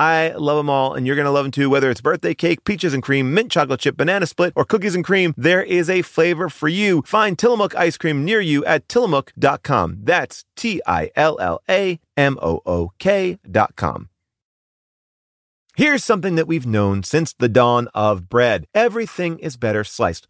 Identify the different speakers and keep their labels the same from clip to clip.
Speaker 1: I love them all, and you're going to love them too. Whether it's birthday cake, peaches and cream, mint chocolate chip, banana split, or cookies and cream, there is a flavor for you. Find Tillamook ice cream near you at tillamook.com. That's T I L L A M O O K.com. Here's something that we've known since the dawn of bread. Everything is better sliced.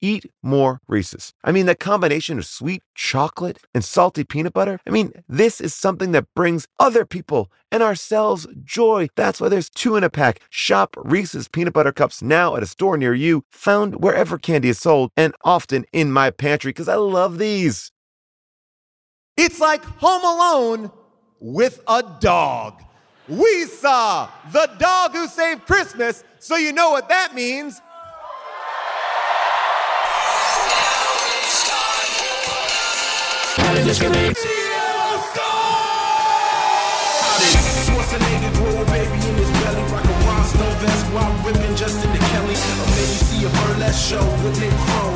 Speaker 1: eat more Reese's. I mean, that combination of sweet chocolate and salty peanut butter, I mean, this is something that brings other people and ourselves joy. That's why there's two in a pack. Shop Reese's peanut butter cups now at a store near you, found wherever candy is sold, and often in my pantry because I love these.
Speaker 2: It's like Home Alone with a dog. We saw the dog who saved Christmas, so you know what that means.
Speaker 3: Schwarzenegger grow a baby in his belly, vest Justin Kelly. Or maybe see a burlesque show with Nick Crow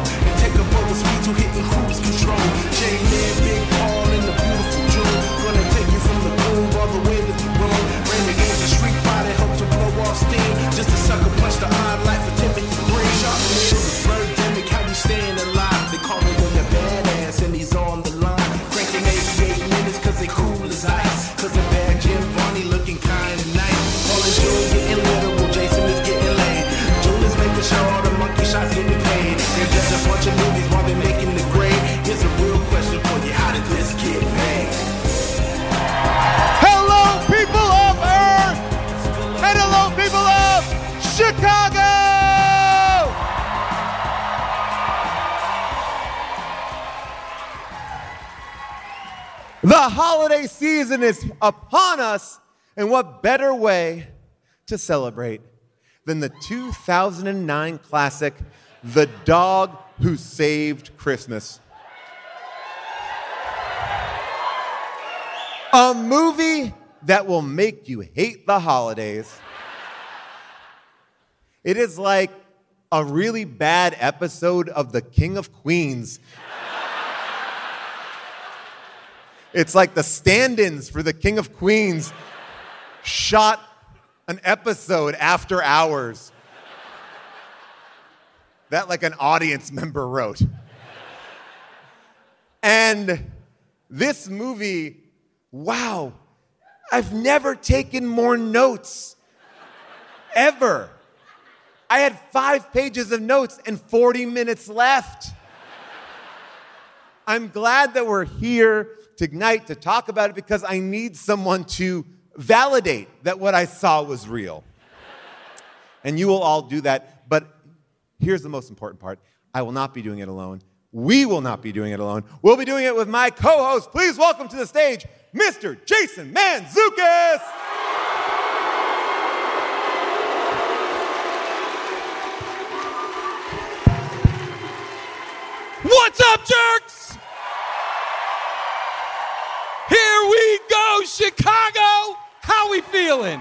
Speaker 3: The
Speaker 2: holiday season is upon us, and what better way to celebrate than the 2009 classic, The Dog Who Saved Christmas? A movie that will make you hate the holidays. It is like a really bad episode of The King of Queens. It's like the stand ins for The King of Queens shot an episode after hours that, like, an audience member wrote. And this movie, wow, I've never taken more notes ever. I had five pages of notes and 40 minutes left. I'm glad that we're here to Ignite to talk about it because I need someone to validate that what I saw was real. and you will all do that. But here's the most important part I will not be doing it alone. We will not be doing it alone. We'll be doing it with my co host. Please welcome to the stage Mr. Jason Mantzoukas.
Speaker 4: What's up, jerks? Here we go, Chicago! How we feeling?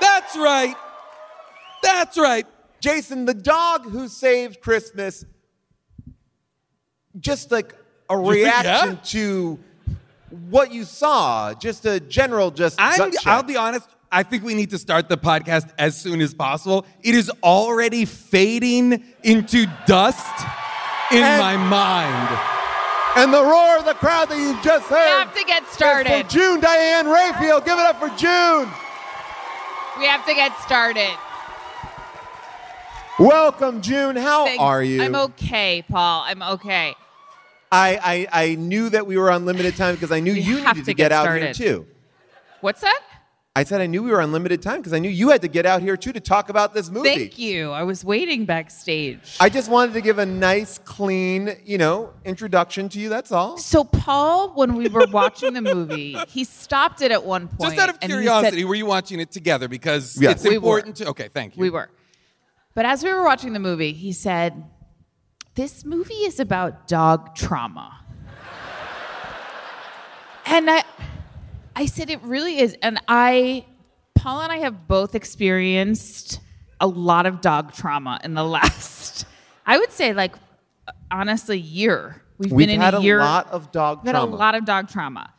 Speaker 4: That's right. That's right.
Speaker 2: Jason, the dog who saved Christmas, just like a reaction
Speaker 4: Yeah?
Speaker 2: to what you saw, just a general, just
Speaker 4: I'm, I'll be honest. I think we need to start the podcast as soon as possible. It is already fading into dust in
Speaker 2: And-
Speaker 4: my mind.
Speaker 2: And the roar of the crowd that you've just heard.
Speaker 5: We have to get started.
Speaker 2: For June Diane Raphael. Give it up for June.
Speaker 5: We have to get started.
Speaker 2: Welcome, June. How
Speaker 5: Thanks.
Speaker 2: are you?
Speaker 5: I'm okay, Paul. I'm okay.
Speaker 2: I, I, I knew that we were on limited time because I knew
Speaker 5: We
Speaker 2: you needed
Speaker 5: to
Speaker 2: to get,
Speaker 5: get
Speaker 2: out here too.
Speaker 5: What's that?
Speaker 2: I said I knew we were on limited time because I knew you had to get out here too to talk about this movie.
Speaker 5: Thank you. I was waiting backstage.
Speaker 2: I just wanted to give a nice, clean, you know, introduction to you. That's all.
Speaker 5: so Paul, when we were watching the movie, he stopped it at one point.
Speaker 4: Just out of
Speaker 5: and
Speaker 4: curiosity,
Speaker 5: said-
Speaker 4: were you watching it together? Because
Speaker 2: Yes.
Speaker 4: it's
Speaker 5: We were.
Speaker 4: important to. Okay, thank you.
Speaker 5: we were. But as we were watching the movie, he said, "This movie is about dog trauma." and I, I said, "It really is." And I, Paul and I have both experienced a lot of dog trauma in the last, I would say, like honestly, year. We've,
Speaker 2: We've
Speaker 5: been in a year.
Speaker 2: a lot of dog
Speaker 5: We've had a lot of dog trauma,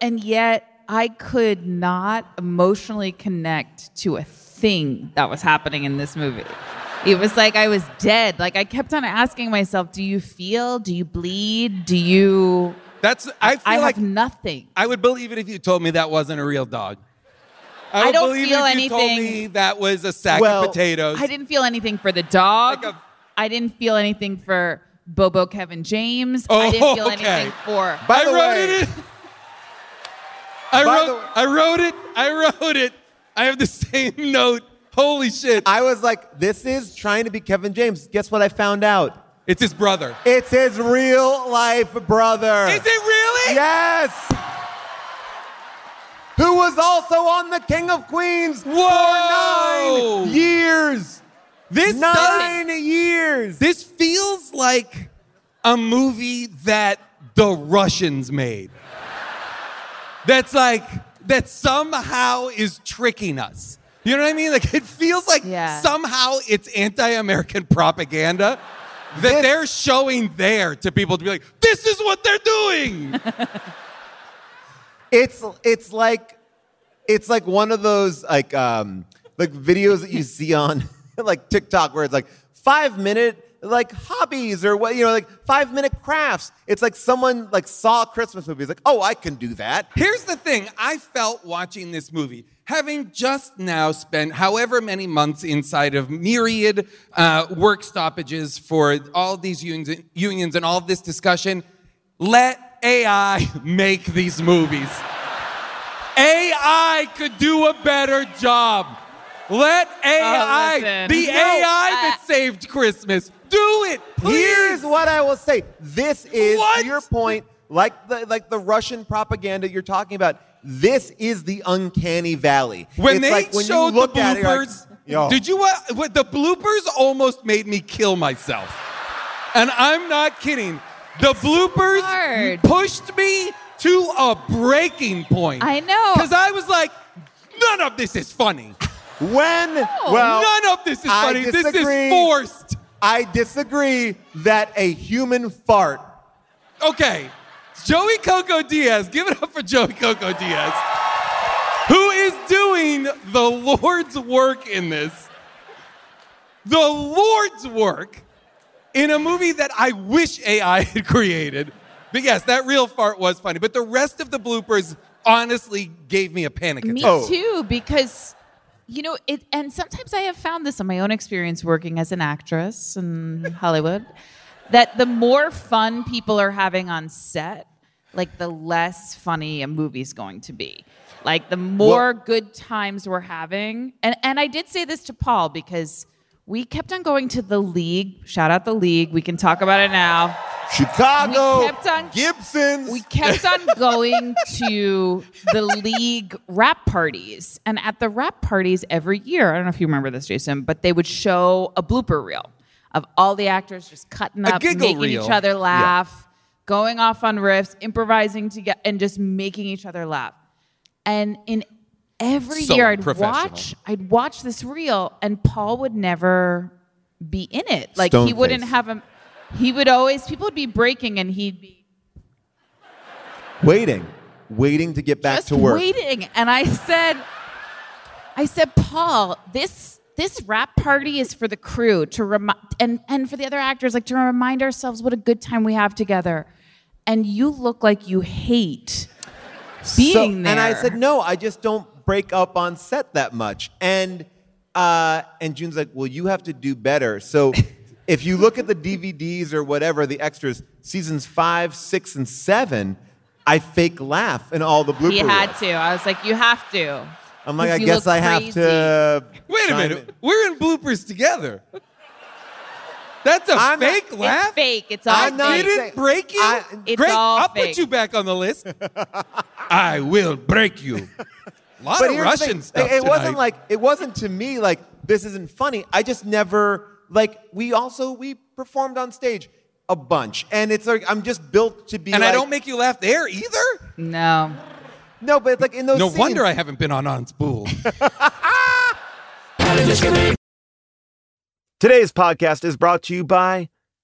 Speaker 5: and yet I could not emotionally connect to a thing that was happening in this movie. It was like I was dead. Like I kept on asking myself, "Do you feel? Do you bleed? Do you?"
Speaker 4: That's. I feel
Speaker 5: I
Speaker 4: like
Speaker 5: have nothing.
Speaker 4: I would believe it if you told me that wasn't a real dog. I,
Speaker 5: I don't
Speaker 4: believe
Speaker 5: feel
Speaker 4: it if you told
Speaker 5: anything-
Speaker 4: me that was a sack
Speaker 2: Well,
Speaker 4: of potatoes.
Speaker 5: I didn't feel anything for the dog.
Speaker 4: Like a-
Speaker 5: I didn't feel anything for Bobo Kevin James.
Speaker 4: Oh,
Speaker 5: I didn't oh, feel
Speaker 4: okay.
Speaker 5: anything for.
Speaker 2: By
Speaker 4: I
Speaker 2: the
Speaker 4: wrote
Speaker 2: way-
Speaker 4: it. I
Speaker 2: By
Speaker 4: wrote.
Speaker 2: the way-
Speaker 4: I wrote it. I wrote it. I have the same note. Holy shit!
Speaker 2: I was like, this is trying to be Kevin James. Guess what I found out?
Speaker 4: It's his brother.
Speaker 2: It's his real life brother.
Speaker 4: Is it really?
Speaker 2: Yes. Who was also on The King of Queens
Speaker 4: Whoa.
Speaker 2: for nine years.
Speaker 4: This
Speaker 2: Nine
Speaker 4: does-
Speaker 2: years.
Speaker 4: This feels like a movie that the Russians made. That's like that somehow is tricking us. You know what I mean? Like it feels like
Speaker 5: Yeah.
Speaker 4: somehow it's anti-American propaganda that
Speaker 2: This-
Speaker 4: they're showing there to people to be like, this is what they're doing.
Speaker 2: It's it's like it's like one of those like um like videos that you see on like TikTok where it's like five minute like hobbies or what you know like five minute crafts. It's like someone like saw Christmas movie. It's like oh I can do that.
Speaker 4: Here's the thing I felt watching this movie, having just now spent however many months inside of myriad uh, work stoppages for all these unions, unions and all of this discussion. Let AI make these movies. AI could do a better job. Let AI, oh,
Speaker 5: listen.
Speaker 4: the
Speaker 5: No,
Speaker 4: AI that saved Christmas, do it. Please.
Speaker 2: Here's what I will say. This is
Speaker 4: What?
Speaker 2: to your point, like the like the Russian propaganda you're talking about. This is the uncanny valley.
Speaker 4: When
Speaker 2: It's
Speaker 4: they
Speaker 2: like when
Speaker 4: showed
Speaker 2: you look
Speaker 4: the
Speaker 2: at it, like,
Speaker 4: bloopers,
Speaker 2: Yo.
Speaker 4: did you what, what? The bloopers almost made me kill myself, and I'm not kidding. The bloopers
Speaker 5: hard.
Speaker 4: pushed me to a breaking point.
Speaker 5: I know.
Speaker 4: because I was like, none of this is funny.
Speaker 2: When well
Speaker 4: none of this is
Speaker 2: I
Speaker 4: funny. This is forced.
Speaker 2: I disagree that a human fart.
Speaker 4: Okay, Joey Coco Diaz. Give it up for Joey Coco Diaz, who is doing the Lord's work in this. The Lord's work in a movie that I wish AI had created. But yes, that real fart was funny. But the rest of the bloopers honestly gave me a panic attack.
Speaker 2: Oh.
Speaker 5: too, because you know it. And sometimes I have found this in my own experience working as an actress in Hollywood, that the more fun people are having on set, like the less funny a movie's going to be. Like the more good times we're having, and and I did say this to Paul because we kept on going to the league. Shout out the league. We can talk about it now.
Speaker 2: Chicago,
Speaker 5: We kept on-
Speaker 2: Gibsons.
Speaker 5: We kept on going to the league wrap parties. And at the wrap parties every year, I don't know if you remember this, Jason, but they would show a blooper reel of all the actors just cutting up, making
Speaker 4: reel.
Speaker 5: each other laugh, going off on riffs, improvising together, and just making each other laugh. And in every
Speaker 4: So
Speaker 5: year, I'd watch, I'd watch this reel, and Paul would never be in it. Like
Speaker 2: Stone
Speaker 5: he wouldn't have him. He would always. People would be breaking, and he'd be
Speaker 2: Waiting, waiting to get back
Speaker 5: just
Speaker 2: to work.
Speaker 5: waiting. And I said, I said, Paul, this this wrap party is for the crew to remind and and for the other actors, like to remind ourselves what a good time we have together. And you look like you hate being
Speaker 2: So-
Speaker 5: there.
Speaker 2: And I said, no, I just don't break up on set that much. And uh, and June's like, well, you have to do better. So if you look at the DVDs or whatever, the extras, seasons five, six, and seven, I fake laugh in all the bloopers.
Speaker 5: he had to. I was like, you have to.
Speaker 2: I'm like, I guess
Speaker 5: look
Speaker 2: I have
Speaker 5: crazy.
Speaker 2: to.
Speaker 4: Wait a minute.
Speaker 2: in.
Speaker 4: We're in bloopers together. That's a
Speaker 2: I'm not-
Speaker 4: fake laugh.
Speaker 5: It's fake. It's all
Speaker 2: I'm
Speaker 5: fake.
Speaker 2: saying-
Speaker 4: didn't break you?
Speaker 2: I-
Speaker 5: It's
Speaker 4: Great.
Speaker 5: all
Speaker 4: I'll
Speaker 5: fake.
Speaker 4: put you back on the list. I will break you. A lot of Russian
Speaker 2: thing,
Speaker 4: stuff.
Speaker 2: It, it wasn't like it wasn't to me like this isn't funny. I just never like we also we performed on stage a bunch, and it's like I'm just built to be.
Speaker 4: And I don't make you laugh there either.
Speaker 5: No.
Speaker 2: no, but like in those.
Speaker 4: No
Speaker 2: scenes,
Speaker 4: wonder I haven't been on on spool.
Speaker 1: Today's podcast is brought to you by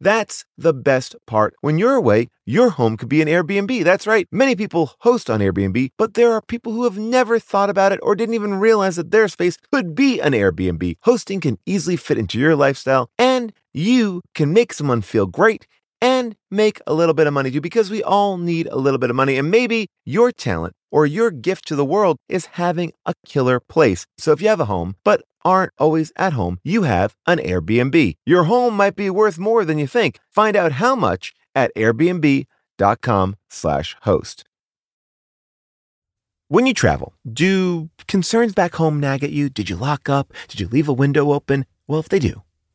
Speaker 1: That's the best part. When you're away, your home could be an Airbnb. That's right. Many people host on Airbnb, but there are people who have never thought about it or didn't even realize that their space could be an Airbnb. Hosting can easily fit into your lifestyle, and you can make someone feel great and make a little bit of money too, because we all need a little bit of money. And maybe your talent or your gift to the world is having a killer place. So if you have a home, but aren't always at home, you have an Airbnb. Your home might be worth more than you think. Find out how much at airbnb.com slash host. When you travel, do concerns back home nag at you? Did you lock up? Did you leave a window open? Well, if they do,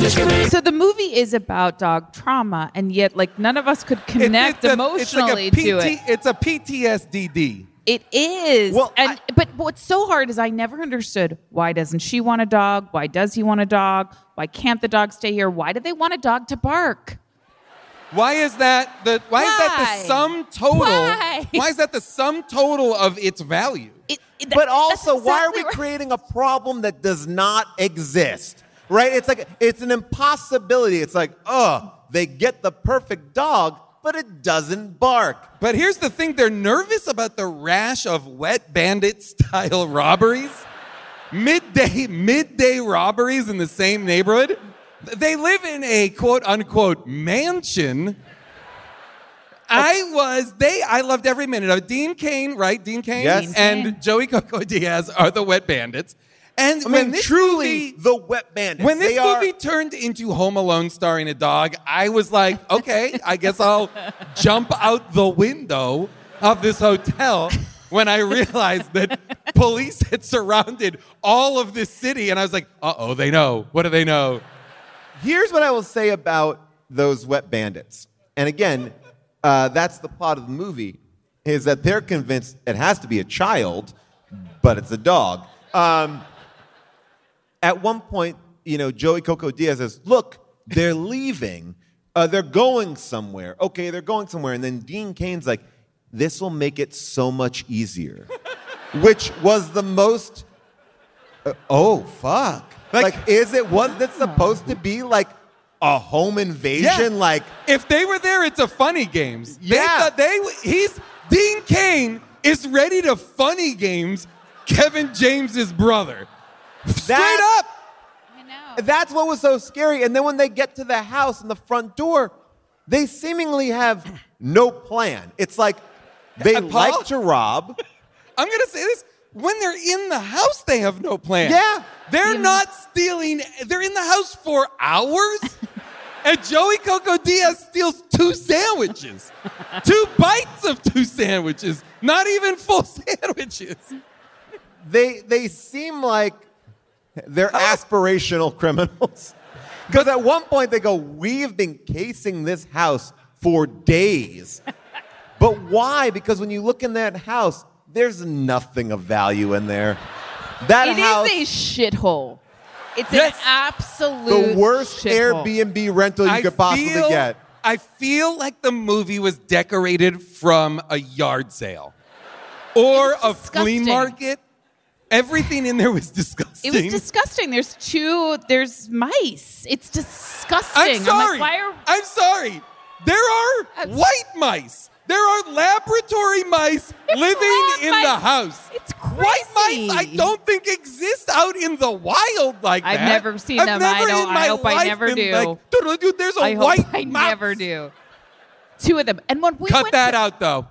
Speaker 5: So the movie is about dog trauma, and yet, like, none of us could connect
Speaker 4: It's a-
Speaker 5: emotionally
Speaker 4: it's like a
Speaker 5: to it.
Speaker 4: It's a PTSDD.
Speaker 5: It is.
Speaker 2: Well,
Speaker 5: and but what's so hard is I never understood why doesn't she want a dog? Why does he want a dog? Why can't the dog stay here? Why do they want a dog to bark?
Speaker 4: Why is that the why, is that the sum total?
Speaker 5: Why?
Speaker 4: is that the sum total of its value?
Speaker 5: It That-
Speaker 2: but also,
Speaker 5: that's
Speaker 2: why are we
Speaker 5: right.
Speaker 2: creating a problem that does not exist? Right? It's like it's an impossibility. It's like, oh, they get the perfect dog, but it doesn't bark.
Speaker 4: But here's the thing they're nervous about the rash of wet bandit style robberies. Midday, midday robberies in the same neighborhood. They live in a quote unquote mansion. I was, they, I loved every minute of it. Dean Cain, right? Dean Cain
Speaker 2: Yes.
Speaker 4: And Joey Coco Diaz are the wet bandits. And
Speaker 2: I
Speaker 4: when
Speaker 2: mean, truly,
Speaker 4: movie-
Speaker 2: the wet bandits.
Speaker 4: when this
Speaker 2: they are-
Speaker 4: movie turned into Home Alone starring a dog, I was like, okay, I guess I'll jump out the window of this hotel when I realized that police had surrounded all of this city. And I was like, uh oh, they know. What do they know?
Speaker 2: Here's what I will say about those wet bandits. And again, uh, that's the plot of the movie: is that they're convinced it has to be a child, but it's a dog. Um, at one point, you know, Joey Coco Diaz says, "Look, they're leaving. Uh, they're going somewhere. Okay, they're going somewhere." And then Dean Cain's like, "This will make it so much easier," which was the most uh, oh fuck! Like,
Speaker 4: Like-
Speaker 2: is it was this supposed to be like a home invasion? Like,
Speaker 4: if they were there, it's a funny games.
Speaker 2: Yeah.
Speaker 4: thought they he's Dean Cain is ready to funny games Kevin James's brother. Straight
Speaker 2: That-
Speaker 4: up.
Speaker 5: I know.
Speaker 2: that's what was so scary. And then when they get to the house and the front door, they seemingly have no plan. It's like they
Speaker 4: Paul?
Speaker 2: like to rob.
Speaker 4: I'm gonna say this. When they're in the house, they have no plan.
Speaker 2: Yeah.
Speaker 4: They're
Speaker 5: You-
Speaker 4: not stealing. They're in the house for hours. and Joey Coco Diaz steals two sandwiches, two bites of two sandwiches, not even full sandwiches.
Speaker 2: They they seem like they're oh. aspirational criminals. Because at one point they go, "We've been casing this house for days." But why? Because when you look in that house, there's nothing of value in there. That
Speaker 5: It
Speaker 2: house,
Speaker 5: is a shithole. It's
Speaker 4: Yes.
Speaker 5: an absolute
Speaker 2: the worst
Speaker 5: shithole.
Speaker 2: Airbnb rental you
Speaker 4: I
Speaker 2: could possibly
Speaker 4: feel,
Speaker 2: get.
Speaker 4: I feel like the movie was decorated from a yard sale or a
Speaker 5: was
Speaker 4: flea market. Everything in there was disgusting.
Speaker 5: It was disgusting. There's two. There's mice. It's disgusting.
Speaker 4: I'm sorry.
Speaker 5: like, why are
Speaker 4: I'm sorry. There are
Speaker 5: I'm-
Speaker 4: white mice. There are laboratory mice living in
Speaker 5: mice.
Speaker 4: the house.
Speaker 5: It's
Speaker 4: White mice, I don't think exist out in the wild like
Speaker 5: I've
Speaker 4: that.
Speaker 5: never seen
Speaker 4: I've
Speaker 5: them.
Speaker 4: never
Speaker 5: I don't-
Speaker 4: in my
Speaker 5: I hope I never do.
Speaker 4: Like, "Dude, there's a
Speaker 5: I hope
Speaker 4: white
Speaker 5: I
Speaker 4: mouse."
Speaker 5: never do. Two of them. And when we
Speaker 4: Cut that
Speaker 5: to-
Speaker 4: out, though.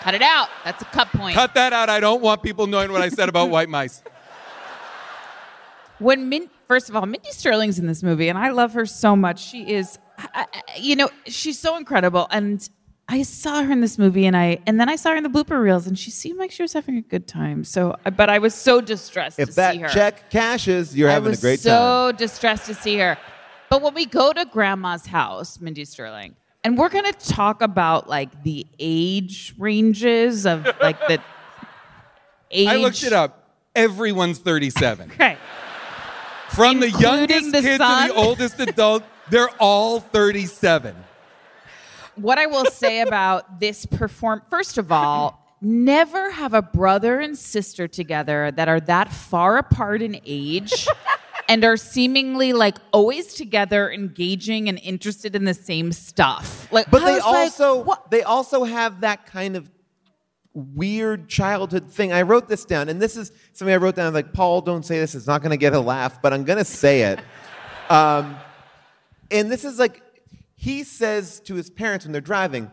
Speaker 5: Cut it out. That's a cut point.
Speaker 4: Cut that out. I don't want people knowing what I said about white mice.
Speaker 5: when Min- first of all, Mindy Sterling's in this movie, and I love her so much. She is, I- I- you know, she's so incredible. And I saw her in this movie, and I and then I saw her in the blooper reels, and she seemed like she was having a good time. So, but I was so distressed
Speaker 2: If
Speaker 5: to
Speaker 2: that
Speaker 5: see her.
Speaker 2: check cashes, you're
Speaker 5: I
Speaker 2: having
Speaker 5: was
Speaker 2: a great
Speaker 5: so
Speaker 2: time.
Speaker 5: So distressed to see her. But when we go to Grandma's house, Mindy Sterling, and we're gonna talk about like the age ranges of like the age.
Speaker 4: I looked it up. Everyone's 37.
Speaker 5: Okay.
Speaker 4: From the youngest
Speaker 5: the
Speaker 4: kid to the oldest adult, they're all 37.
Speaker 5: what I will say about this perform first of all, never have a brother and sister together that are that far apart in age and are seemingly like always together, engaging and interested in the same stuff. Like,
Speaker 2: But
Speaker 5: I
Speaker 2: they
Speaker 5: was like,
Speaker 2: also they also have that kind of weird childhood thing. I wrote this down, and this is something I wrote down. Like, Paul, don't say this; it's not going to get a laugh, but I'm going to say it. Um, and this is like he says to his parents when they're driving,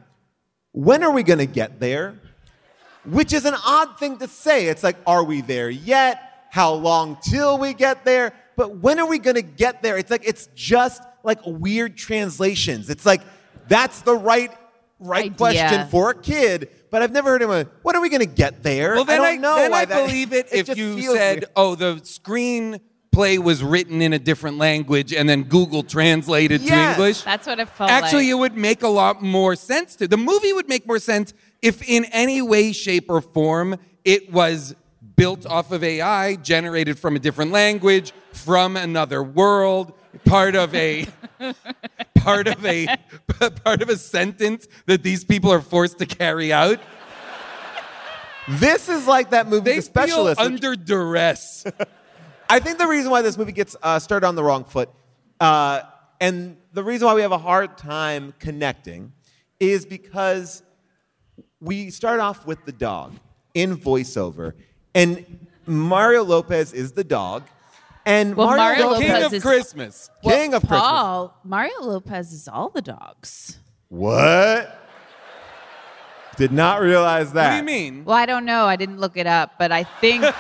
Speaker 2: "When are we going to get there?" Which is an odd thing to say. It's like, "Are we there yet? How long till we get there?" But when are we going to get there? It's like it's just like weird translations. It's like that's the right right
Speaker 5: Idea.
Speaker 2: question for a kid, but I've never heard him. Go, when are we going to get there?
Speaker 4: Well, then
Speaker 2: I
Speaker 4: I,
Speaker 2: don't know.
Speaker 4: then
Speaker 2: why
Speaker 4: I
Speaker 2: that-
Speaker 4: believe it, if you said,
Speaker 2: weird.
Speaker 4: "Oh, the screenplay was written in a different language and then Google translated
Speaker 2: Yes.
Speaker 4: to English."
Speaker 5: That's what it felt
Speaker 4: Actually,
Speaker 5: like.
Speaker 4: it would make a lot more sense to the movie. Would make more sense if, in any way, shape, or form, it was built off of AI, generated from a different language, from another world, part of a. part of a part of a sentence that these people are forced to carry out
Speaker 2: This is like that movie,
Speaker 4: They
Speaker 2: The Specialist.
Speaker 4: feel
Speaker 2: which-
Speaker 4: under duress.
Speaker 2: I think the reason why this movie gets uh, started on the wrong foot, uh, and the reason why we have a hard time connecting, is because we start off with the dog in voiceover, and Mario Lopez is the dog, and
Speaker 5: Well, Mario
Speaker 2: Lopez,
Speaker 4: King
Speaker 5: Lopez
Speaker 4: of
Speaker 5: is-
Speaker 4: Christmas.
Speaker 2: King of Christmas.
Speaker 5: Paul, Mario Lopez is all the dogs.
Speaker 2: What? Did not realize that.
Speaker 4: What do you mean?
Speaker 5: Well, I don't know. I didn't look it up, but I think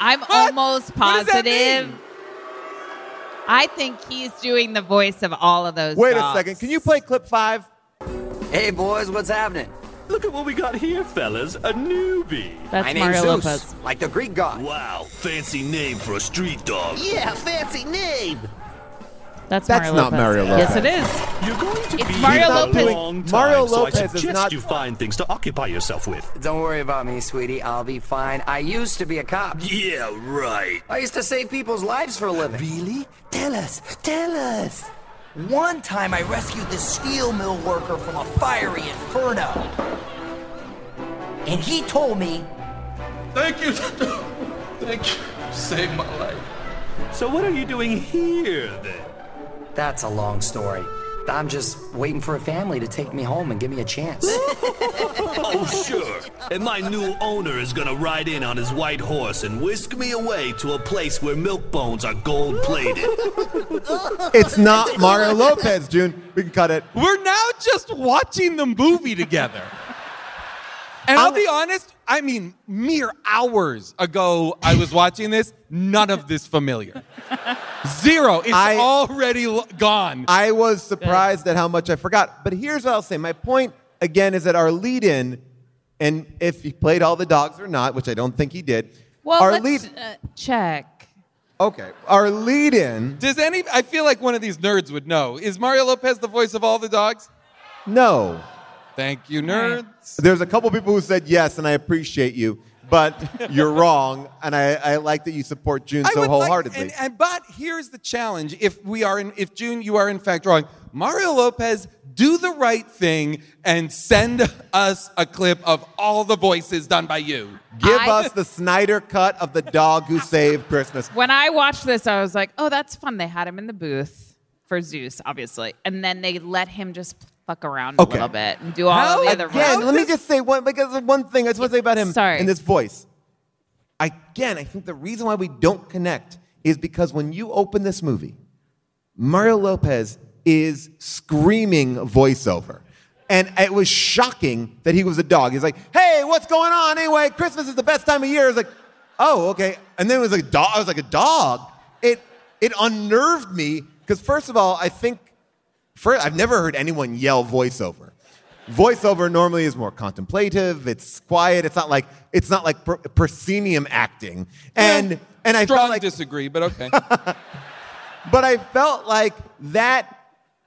Speaker 5: I'm almost
Speaker 4: What does that
Speaker 5: positive.
Speaker 4: mean?
Speaker 5: I think he's doing the voice of all of those.
Speaker 2: Wait a second. Can you play clip five?
Speaker 6: Hey, boys, what's happening?
Speaker 7: Look at what we got here, fellas. A newbie.
Speaker 5: That's
Speaker 6: My name's
Speaker 5: Mario
Speaker 6: Zeus,
Speaker 5: Lopez.
Speaker 6: like the Greek god.
Speaker 7: Wow, fancy name for a street dog.
Speaker 6: Yeah, fancy name.
Speaker 5: That's,
Speaker 2: That's
Speaker 5: Mario
Speaker 2: not
Speaker 5: Lopez.
Speaker 2: Mario
Speaker 5: Yes, it is.
Speaker 7: You're going to
Speaker 5: It's
Speaker 7: be
Speaker 5: Mario
Speaker 7: here
Speaker 5: Lopez.
Speaker 7: a long time,
Speaker 2: Mario
Speaker 7: so
Speaker 2: Lopez
Speaker 7: I
Speaker 2: is
Speaker 7: suggest
Speaker 2: not-
Speaker 7: you find things to occupy yourself with.
Speaker 6: Don't worry about me, sweetie. I'll be fine. I used to be a cop.
Speaker 7: Yeah, right.
Speaker 6: I used to save people's lives for a living.
Speaker 8: Really? Tell us, tell us. One time I rescued this steel mill worker from a fiery inferno. And he told me
Speaker 4: Thank you. Thank you. Saved my life.
Speaker 7: So what are you doing here then?
Speaker 6: That's a long story. I'm just waiting for a family to take me home and give me a chance.
Speaker 7: Oh, sure. And my new owner is gonna ride in on his white horse and whisk me away to a place where milk bones are gold plated.
Speaker 2: It's not Mario Lopez, June. We can cut it.
Speaker 4: We're now just watching the movie together. And I'll
Speaker 2: I'm-
Speaker 4: be honest, I mean, mere hours ago, I was watching this, none of this familiar. Zero. It's
Speaker 2: I-
Speaker 4: already l- gone.
Speaker 2: I was surprised at how much I forgot. But here's what I'll say. My point, again, is that our lead in, and if he played all the dogs or not, which I don't think he did,
Speaker 5: Well,
Speaker 2: our
Speaker 5: let's
Speaker 2: lead.
Speaker 5: uh, check.
Speaker 2: Okay. Our lead in,
Speaker 4: Does any, I feel like one of these nerds would know. Is Mario Lopez the voice of all the dogs?
Speaker 2: no.
Speaker 4: Thank you, nerds.
Speaker 2: There's a couple people who said yes, and I appreciate you, but you're wrong. And I, I like that you support June
Speaker 4: I
Speaker 2: so
Speaker 4: would like-
Speaker 2: wholeheartedly.
Speaker 4: and, and- but here's the challenge: if we are in, if June, you are in fact wrong, Mario Lopez, do the right thing and send us a clip of all the voices done by you.
Speaker 2: Give
Speaker 5: I-
Speaker 2: us the Snyder cut of the dog who saved Christmas.
Speaker 5: When I watched this, I was like, oh, that's fun. They had him in the booth for Zeus, obviously. And then they let him just fuck around
Speaker 2: Okay.
Speaker 5: a little bit and do all
Speaker 4: How-
Speaker 5: of the other
Speaker 2: Again, let me just say one because one thing. I just want to say about him
Speaker 5: Sorry.
Speaker 2: in this voice. Again, I think the reason why we don't connect is because when you open this movie, Mario Lopez is screaming voiceover. And it was shocking that he was a dog. He's like, hey, what's going on? Anyway, Christmas is the best time of year. It's like, oh, okay. And then it was like a dog. I was like, a dog? It it unnerved me because first of all, I think First, I've never heard anyone yell voiceover. Voiceover normally is more contemplative. It's quiet. It's not like it's not like per- proscenium acting. And and I
Speaker 4: Strong
Speaker 2: felt like,
Speaker 4: disagree, but okay.
Speaker 2: but I felt like that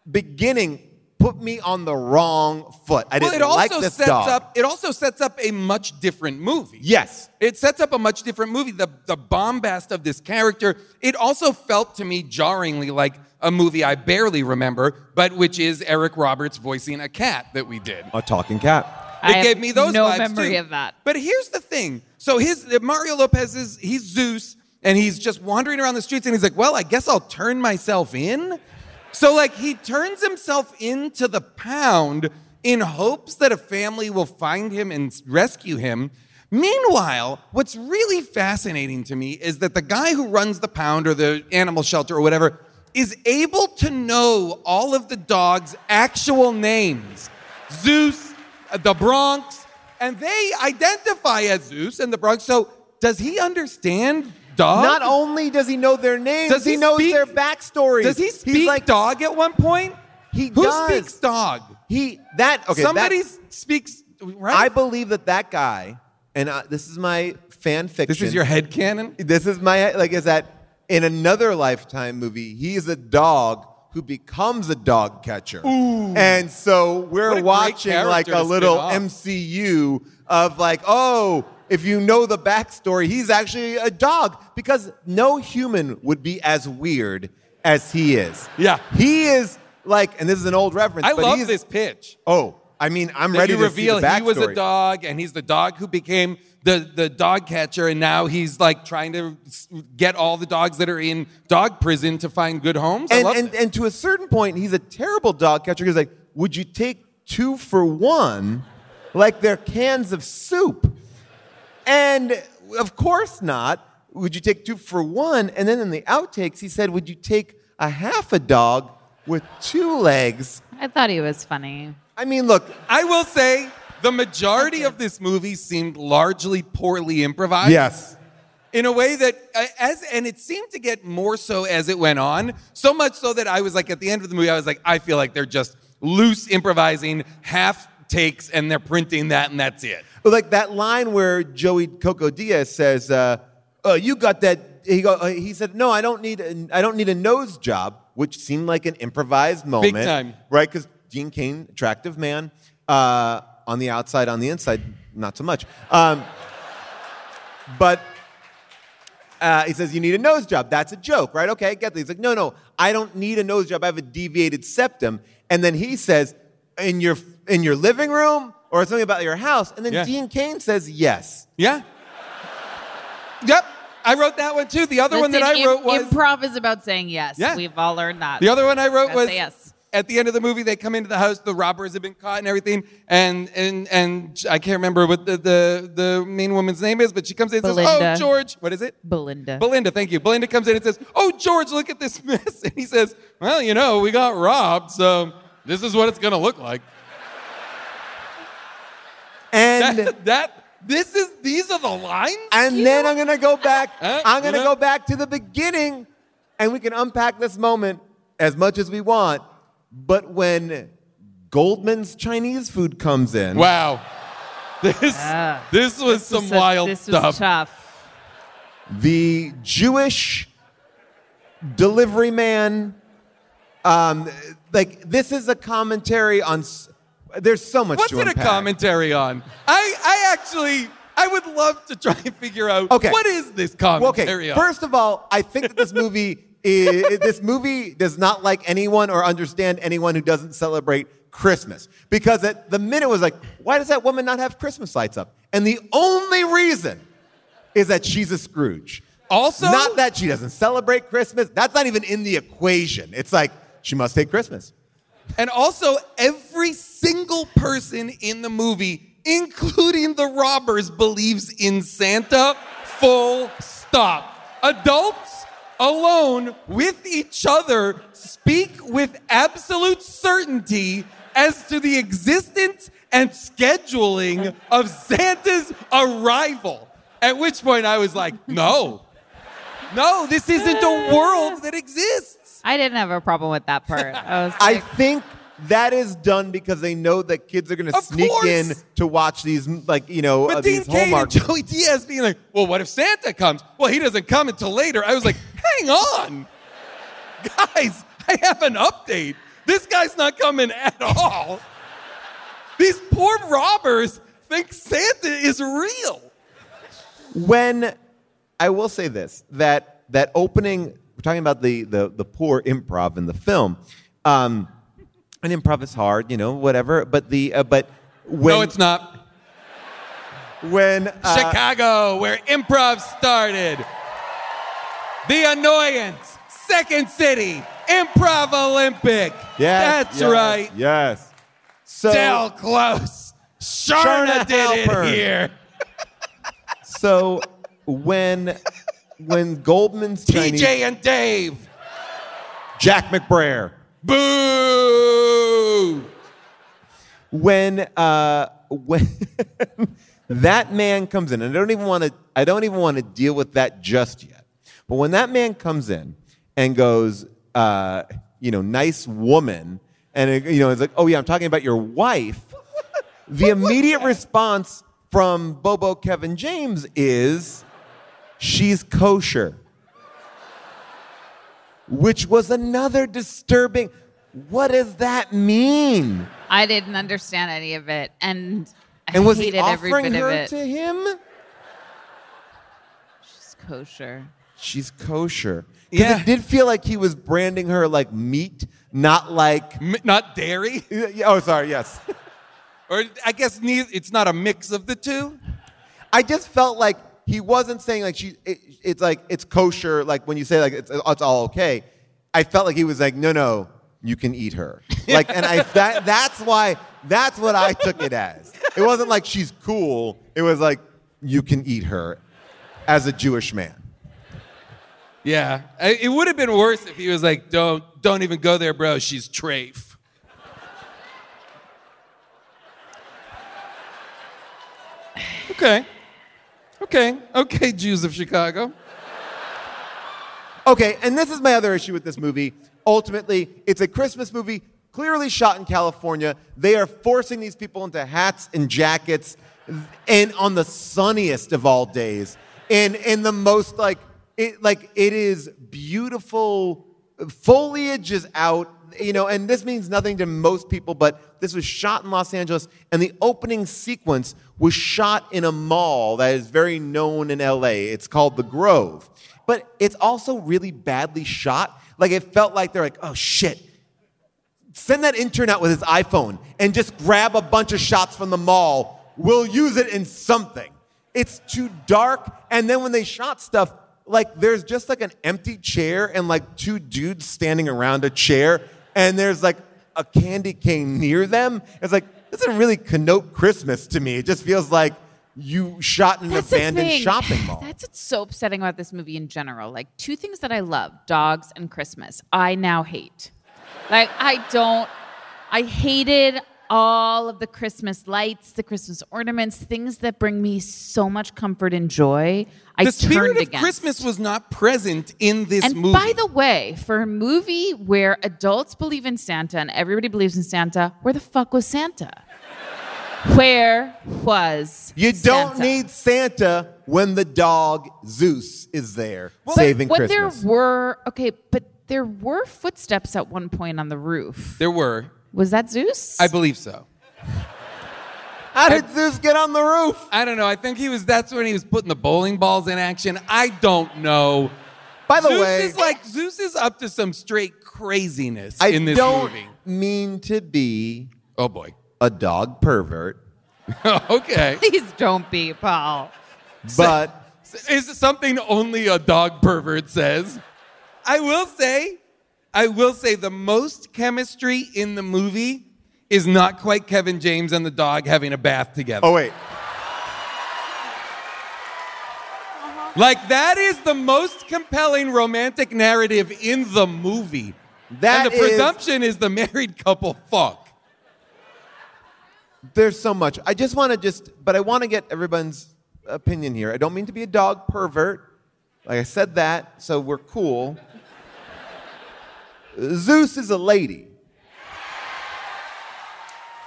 Speaker 2: beginning put me on the wrong foot. I
Speaker 4: well,
Speaker 2: didn't
Speaker 4: it also
Speaker 2: like this
Speaker 4: sets
Speaker 2: dog.
Speaker 4: up. It also sets up a much different movie.
Speaker 2: yes,
Speaker 4: It sets up a much different movie. The, the bombast of this character. It also felt to me jarringly like a movie I barely remember, but which is Eric Roberts voicing a cat that we did.
Speaker 2: a talking cat.
Speaker 5: I
Speaker 4: It
Speaker 5: have
Speaker 4: gave me those
Speaker 5: no
Speaker 4: vibes,
Speaker 5: memory
Speaker 4: too.
Speaker 5: of that.
Speaker 4: But here's the thing. So his Mario Lopez is he's Zeus and he's just wandering around the streets and he's like, "Well, I guess I'll turn myself in." So like he turns himself into the pound in hopes that a family will find him and rescue him. Meanwhile, what's really fascinating to me is that the guy who runs the pound or the animal shelter or whatever is able to know all of the dogs' actual names. Zeus, uh, the Bronx, and they identify as Zeus and the Bronx. So does he understand dog?
Speaker 2: Not only does he know their names,
Speaker 4: Does
Speaker 2: he,
Speaker 4: he
Speaker 2: knows
Speaker 4: speak-
Speaker 2: their backstories.
Speaker 4: Does he speak
Speaker 2: like,
Speaker 4: dog at one point?
Speaker 2: He
Speaker 4: Who
Speaker 2: does.
Speaker 4: speaks dog?
Speaker 2: He that okay.
Speaker 4: Somebody
Speaker 2: that,
Speaker 4: speaks, right?
Speaker 2: I believe that that guy, and uh, this is my fan fiction.
Speaker 4: this is your head canon?
Speaker 2: This is my like is that in another lifetime movie, he's a dog who becomes a dog catcher. And so we're watching like a little. MCU of like, oh, if you know the backstory, he's actually a dog because no human would be as weird as he is.
Speaker 4: Yeah.
Speaker 2: He is like, and this is an old reference,
Speaker 4: I
Speaker 2: but
Speaker 4: love
Speaker 2: he's,
Speaker 4: this pitch.
Speaker 2: Oh, I mean, I'm
Speaker 4: that
Speaker 2: ready to
Speaker 4: reveal
Speaker 2: see the
Speaker 4: he was a dog and he's the dog who became the, the dog catcher and now he's like trying to get all the dogs that are in dog prison to find good homes. I
Speaker 2: and,
Speaker 4: love
Speaker 2: and, and to a certain point, he's a terrible dog catcher. He's like, would you take two for one, like they're cans of soup? And of course not. Would you take two for one? And then in the outtakes, he said, would you take a half a dog with two legs?
Speaker 5: I thought he was funny.
Speaker 2: I mean, look,
Speaker 4: I will say the majority of this movie seemed largely poorly improvised.
Speaker 2: yes.
Speaker 4: in a way that as and it seemed to get more so as it went on so much so that i was like at the end of the movie i was like i feel like they're just loose improvising half takes and they're printing that and that's it
Speaker 2: But like that line where Joey Coco Diaz says, uh, "Oh, you got that." He go. uh, He said, "No, I don't need. A, I don't need a nose job," which seemed like an improvised moment, Big
Speaker 4: time.
Speaker 2: right? Because Dean Cain, attractive man, uh, on the outside, on the inside, not so much. Um, but uh, he says, You need a nose job. That's a joke, right? Okay, I get that. He's like, No, no, I don't need a nose job. I have a deviated septum. And then he says, In your, in your living room or something about your house. And then
Speaker 4: Yeah.
Speaker 2: Dean Cain says, Yes.
Speaker 4: yeah yep i wrote that one too the other one that i wrote was
Speaker 5: improv is about saying yes.
Speaker 4: Yeah.
Speaker 5: We've all learned that.
Speaker 4: The other one I wrote was
Speaker 5: yes.
Speaker 4: At the end of the movie they come into the house, the robbers have been caught and everything, and and and I can't remember what the the, the main woman's name is, but she comes in and says, "Oh, George, what is it?"
Speaker 5: Belinda.
Speaker 4: Belinda, thank you. Belinda comes in and says, "Oh, George, look at this mess," and he says, "Well, you know, we got robbed, so this is what it's gonna look like."
Speaker 2: And
Speaker 4: That, that this is these are the lines.
Speaker 2: and then I'm gonna go back.
Speaker 4: Uh,
Speaker 2: I'm gonna
Speaker 4: you know?
Speaker 2: go back to the beginning, and we can unpack this moment as much as we want. But when Goldman's Chinese food comes in,
Speaker 4: Wow, this
Speaker 5: Ah.
Speaker 4: this was
Speaker 5: This
Speaker 4: some
Speaker 5: was a-
Speaker 4: wild
Speaker 5: this was
Speaker 4: stuff.
Speaker 5: tough.
Speaker 2: the Jewish delivery man, um, like this is a commentary on. There's so much.
Speaker 4: What's
Speaker 2: to
Speaker 4: it a commentary on? I, I actually, I would love to try and figure out
Speaker 2: Okay.
Speaker 4: what is this
Speaker 2: Well,
Speaker 4: commentary
Speaker 2: okay,
Speaker 4: on.
Speaker 2: first of all, I think that this movie is, this movie does not like anyone or understand anyone who doesn't celebrate Christmas. Because at the minute was like, why does that woman not have Christmas lights up? And the only reason is that she's a Scrooge.
Speaker 4: Also-
Speaker 2: not that she doesn't celebrate Christmas. That's not even in the equation. It's like she must hate Christmas.
Speaker 4: and also, every single person in the movie, including the robbers, believes in Santa. Full stop. Adults alone with each other speak with absolute certainty as to the existence and scheduling of Santa's arrival. At which point I was like, no, no, this isn't a world that exists.
Speaker 5: I didn't have a problem with that part. I was
Speaker 2: I think that is done because they know that kids are going to
Speaker 4: Of
Speaker 2: sneak
Speaker 4: course.
Speaker 2: in to watch these, like, you know, uh,
Speaker 4: But Dean
Speaker 2: these Hallmark
Speaker 4: and Joey Diaz being like, well, what if Santa comes? Well, he doesn't come until later. I was like, hang on. Guys, I have an update. This guy's not coming at all. These poor robbers think Santa is real.
Speaker 2: when I will say this that that opening we're talking about the the, the poor improv in the film um, and improv is hard you know whatever but the uh, but when
Speaker 4: no, it's not.
Speaker 2: when uh,
Speaker 4: Chicago, where improv started. The Annoyance, Second City, Improv Olympic.
Speaker 2: yes,
Speaker 4: That's
Speaker 2: yes,
Speaker 4: right.
Speaker 2: yes so
Speaker 4: Del Close. Charna
Speaker 2: Charna
Speaker 4: did it here.
Speaker 2: so when when Goldman's Chinese
Speaker 4: TJ and Dave.
Speaker 2: Jack McBrayer
Speaker 4: Boo!
Speaker 2: when uh, when that man comes in, and I don't even want to. I don't even want to deal with that just yet. But when that man comes in and goes, uh, you know, nice woman, and it, you know, it's like, oh yeah, I'm talking about your wife. the immediate response from Bobo Kevin James is, she's kosher, which was another disturbing. What does that mean?
Speaker 5: I didn't understand any of it, and I
Speaker 2: And was
Speaker 5: hated
Speaker 2: he
Speaker 5: every
Speaker 2: offering
Speaker 5: bit
Speaker 2: her
Speaker 5: of it.
Speaker 2: to him?
Speaker 5: She's kosher.
Speaker 2: She's kosher. Because
Speaker 4: Yeah.
Speaker 2: it did feel like he was branding her like meat, not like.
Speaker 4: M- not dairy.
Speaker 2: Oh, sorry. Yes.
Speaker 4: Or I guess neither, it's not a mix of the two.
Speaker 2: I just felt like he wasn't saying like she. It, it's like it's kosher. Like when you say like it's, it's all okay. I felt like he was like, no, no, you can eat her. Like, and I that that's why that's what I took it as. It wasn't like she's cool. It was like you can eat her, as a Jewish man.
Speaker 4: Yeah, I- it would have been worse if he was like, "Don't, don't even go there, bro. She's trafe." Okay, okay, okay, Jews of Chicago.
Speaker 2: Okay, and this is my other issue with this movie. Ultimately, it's a Christmas movie, clearly shot in California. They are forcing these people into hats and jackets, and on the sunniest of all days, And in the most like it like it is beautiful. Foliage is out, you know, and this means nothing to most people, but this was shot in Los Angeles, and the opening sequence was shot in a mall that is very known in LA. It's called The Grove but it's also really badly shot. Like it felt like they're like, oh shit. Send that intern out with his iPhone and just grab a bunch of shots from the mall. We'll use it in something. It's too dark. And then when they shot stuff, like there's just like an empty chair and like two dudes standing around a chair, and there's like a candy cane near them. It's like, doesn't really connote Christmas to me. It just feels like you shot in an
Speaker 5: That's
Speaker 2: abandoned shopping mall.
Speaker 5: That's what's so upsetting about this movie in general. Like two things that I love: dogs and Christmas. I now hate. Like I don't. I hated all of the Christmas lights, the Christmas ornaments, things that bring me so much comfort and joy. I
Speaker 4: the spirit
Speaker 5: turned
Speaker 4: of
Speaker 5: against.
Speaker 4: Christmas was not present in this
Speaker 5: and
Speaker 4: movie.
Speaker 5: by the way, for a movie where adults believe in Santa and everybody believes in Santa, where the fuck was Santa? Where was
Speaker 2: You don't
Speaker 5: Santa?
Speaker 2: need Santa when the dog Zeus is there
Speaker 5: But
Speaker 2: saving
Speaker 5: when
Speaker 2: Christmas.
Speaker 5: there were okay, but there were footsteps at one point on the roof.
Speaker 4: there were,
Speaker 5: Was that Zeus?
Speaker 4: I believe so.
Speaker 2: How did Zeus get on the roof?
Speaker 4: I don't know. I think he was. That's when he was putting the bowling balls in action. I don't know.
Speaker 2: By the way.
Speaker 4: Zeus
Speaker 2: way,
Speaker 4: is like Zeus is up to some straight craziness
Speaker 2: I
Speaker 4: in this
Speaker 2: don't
Speaker 4: movie.
Speaker 2: mean to be
Speaker 4: Oh boy.
Speaker 2: a dog pervert,
Speaker 4: okay.
Speaker 5: Please don't be, Paul.
Speaker 2: but
Speaker 4: Is something only a dog pervert says? I will say, I will say the most chemistry in the movie is not quite Kevin James and the dog having a bath together.
Speaker 2: oh wait, uh-huh.
Speaker 4: Like that is the most compelling romantic narrative in the movie.
Speaker 2: that
Speaker 4: and the
Speaker 2: is-
Speaker 4: presumption is the married couple fuck.
Speaker 2: there's so much. I just want to just, but I want to get everyone's opinion here. I don't mean to be a dog pervert. Like I said that, so we're cool. Zeus is a lady.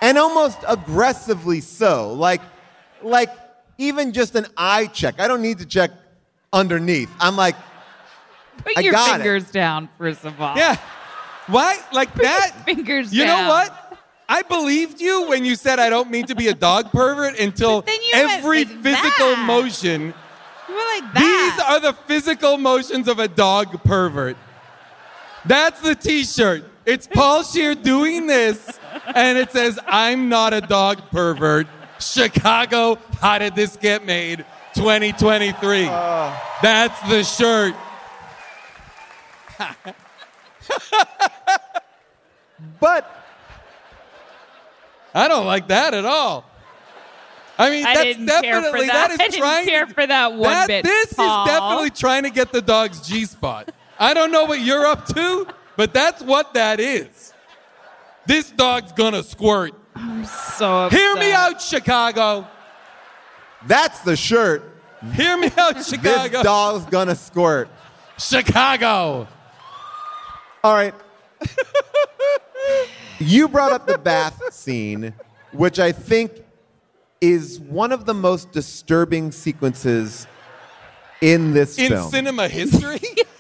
Speaker 2: And almost aggressively so. Like, like even just an eye check. I don't need to check underneath. I'm like,
Speaker 5: Put
Speaker 2: I
Speaker 5: your
Speaker 2: got it.
Speaker 5: fingers down, first of all.
Speaker 4: Yeah. Why? Like that?
Speaker 5: fingers
Speaker 4: You
Speaker 5: down.
Speaker 4: know what? I believed you when you said I don't mean to be a dog pervert until every physical
Speaker 5: that.
Speaker 4: motion.
Speaker 5: You were like that.
Speaker 4: These are the physical motions of a dog pervert. That's the t-shirt. It's Paul Scheer doing this, and it says, I'm not a dog pervert. Chicago, how did this get made? 2023. Uh. That's the shirt.
Speaker 2: but
Speaker 4: I don't like that at all. I mean,
Speaker 5: I
Speaker 4: that's
Speaker 5: didn't care for
Speaker 4: definitely
Speaker 5: that.
Speaker 4: is
Speaker 5: I didn't
Speaker 4: trying
Speaker 5: care
Speaker 4: to,
Speaker 5: for that one
Speaker 4: that-
Speaker 5: bit,
Speaker 4: This
Speaker 5: Paul.
Speaker 4: is definitely trying to get the dog's G spot. I don't know what you're up to, but that's what that is. This dog's gonna squirt.
Speaker 5: I'm so
Speaker 4: Hear me out, Chicago.
Speaker 2: that's the shirt.
Speaker 4: Hear me out, Chicago.
Speaker 2: This dog's gonna squirt.
Speaker 4: Chicago.
Speaker 2: All right. you brought up the bath scene, which I think is one of the most disturbing sequences in this
Speaker 4: In
Speaker 2: film.
Speaker 4: cinema history?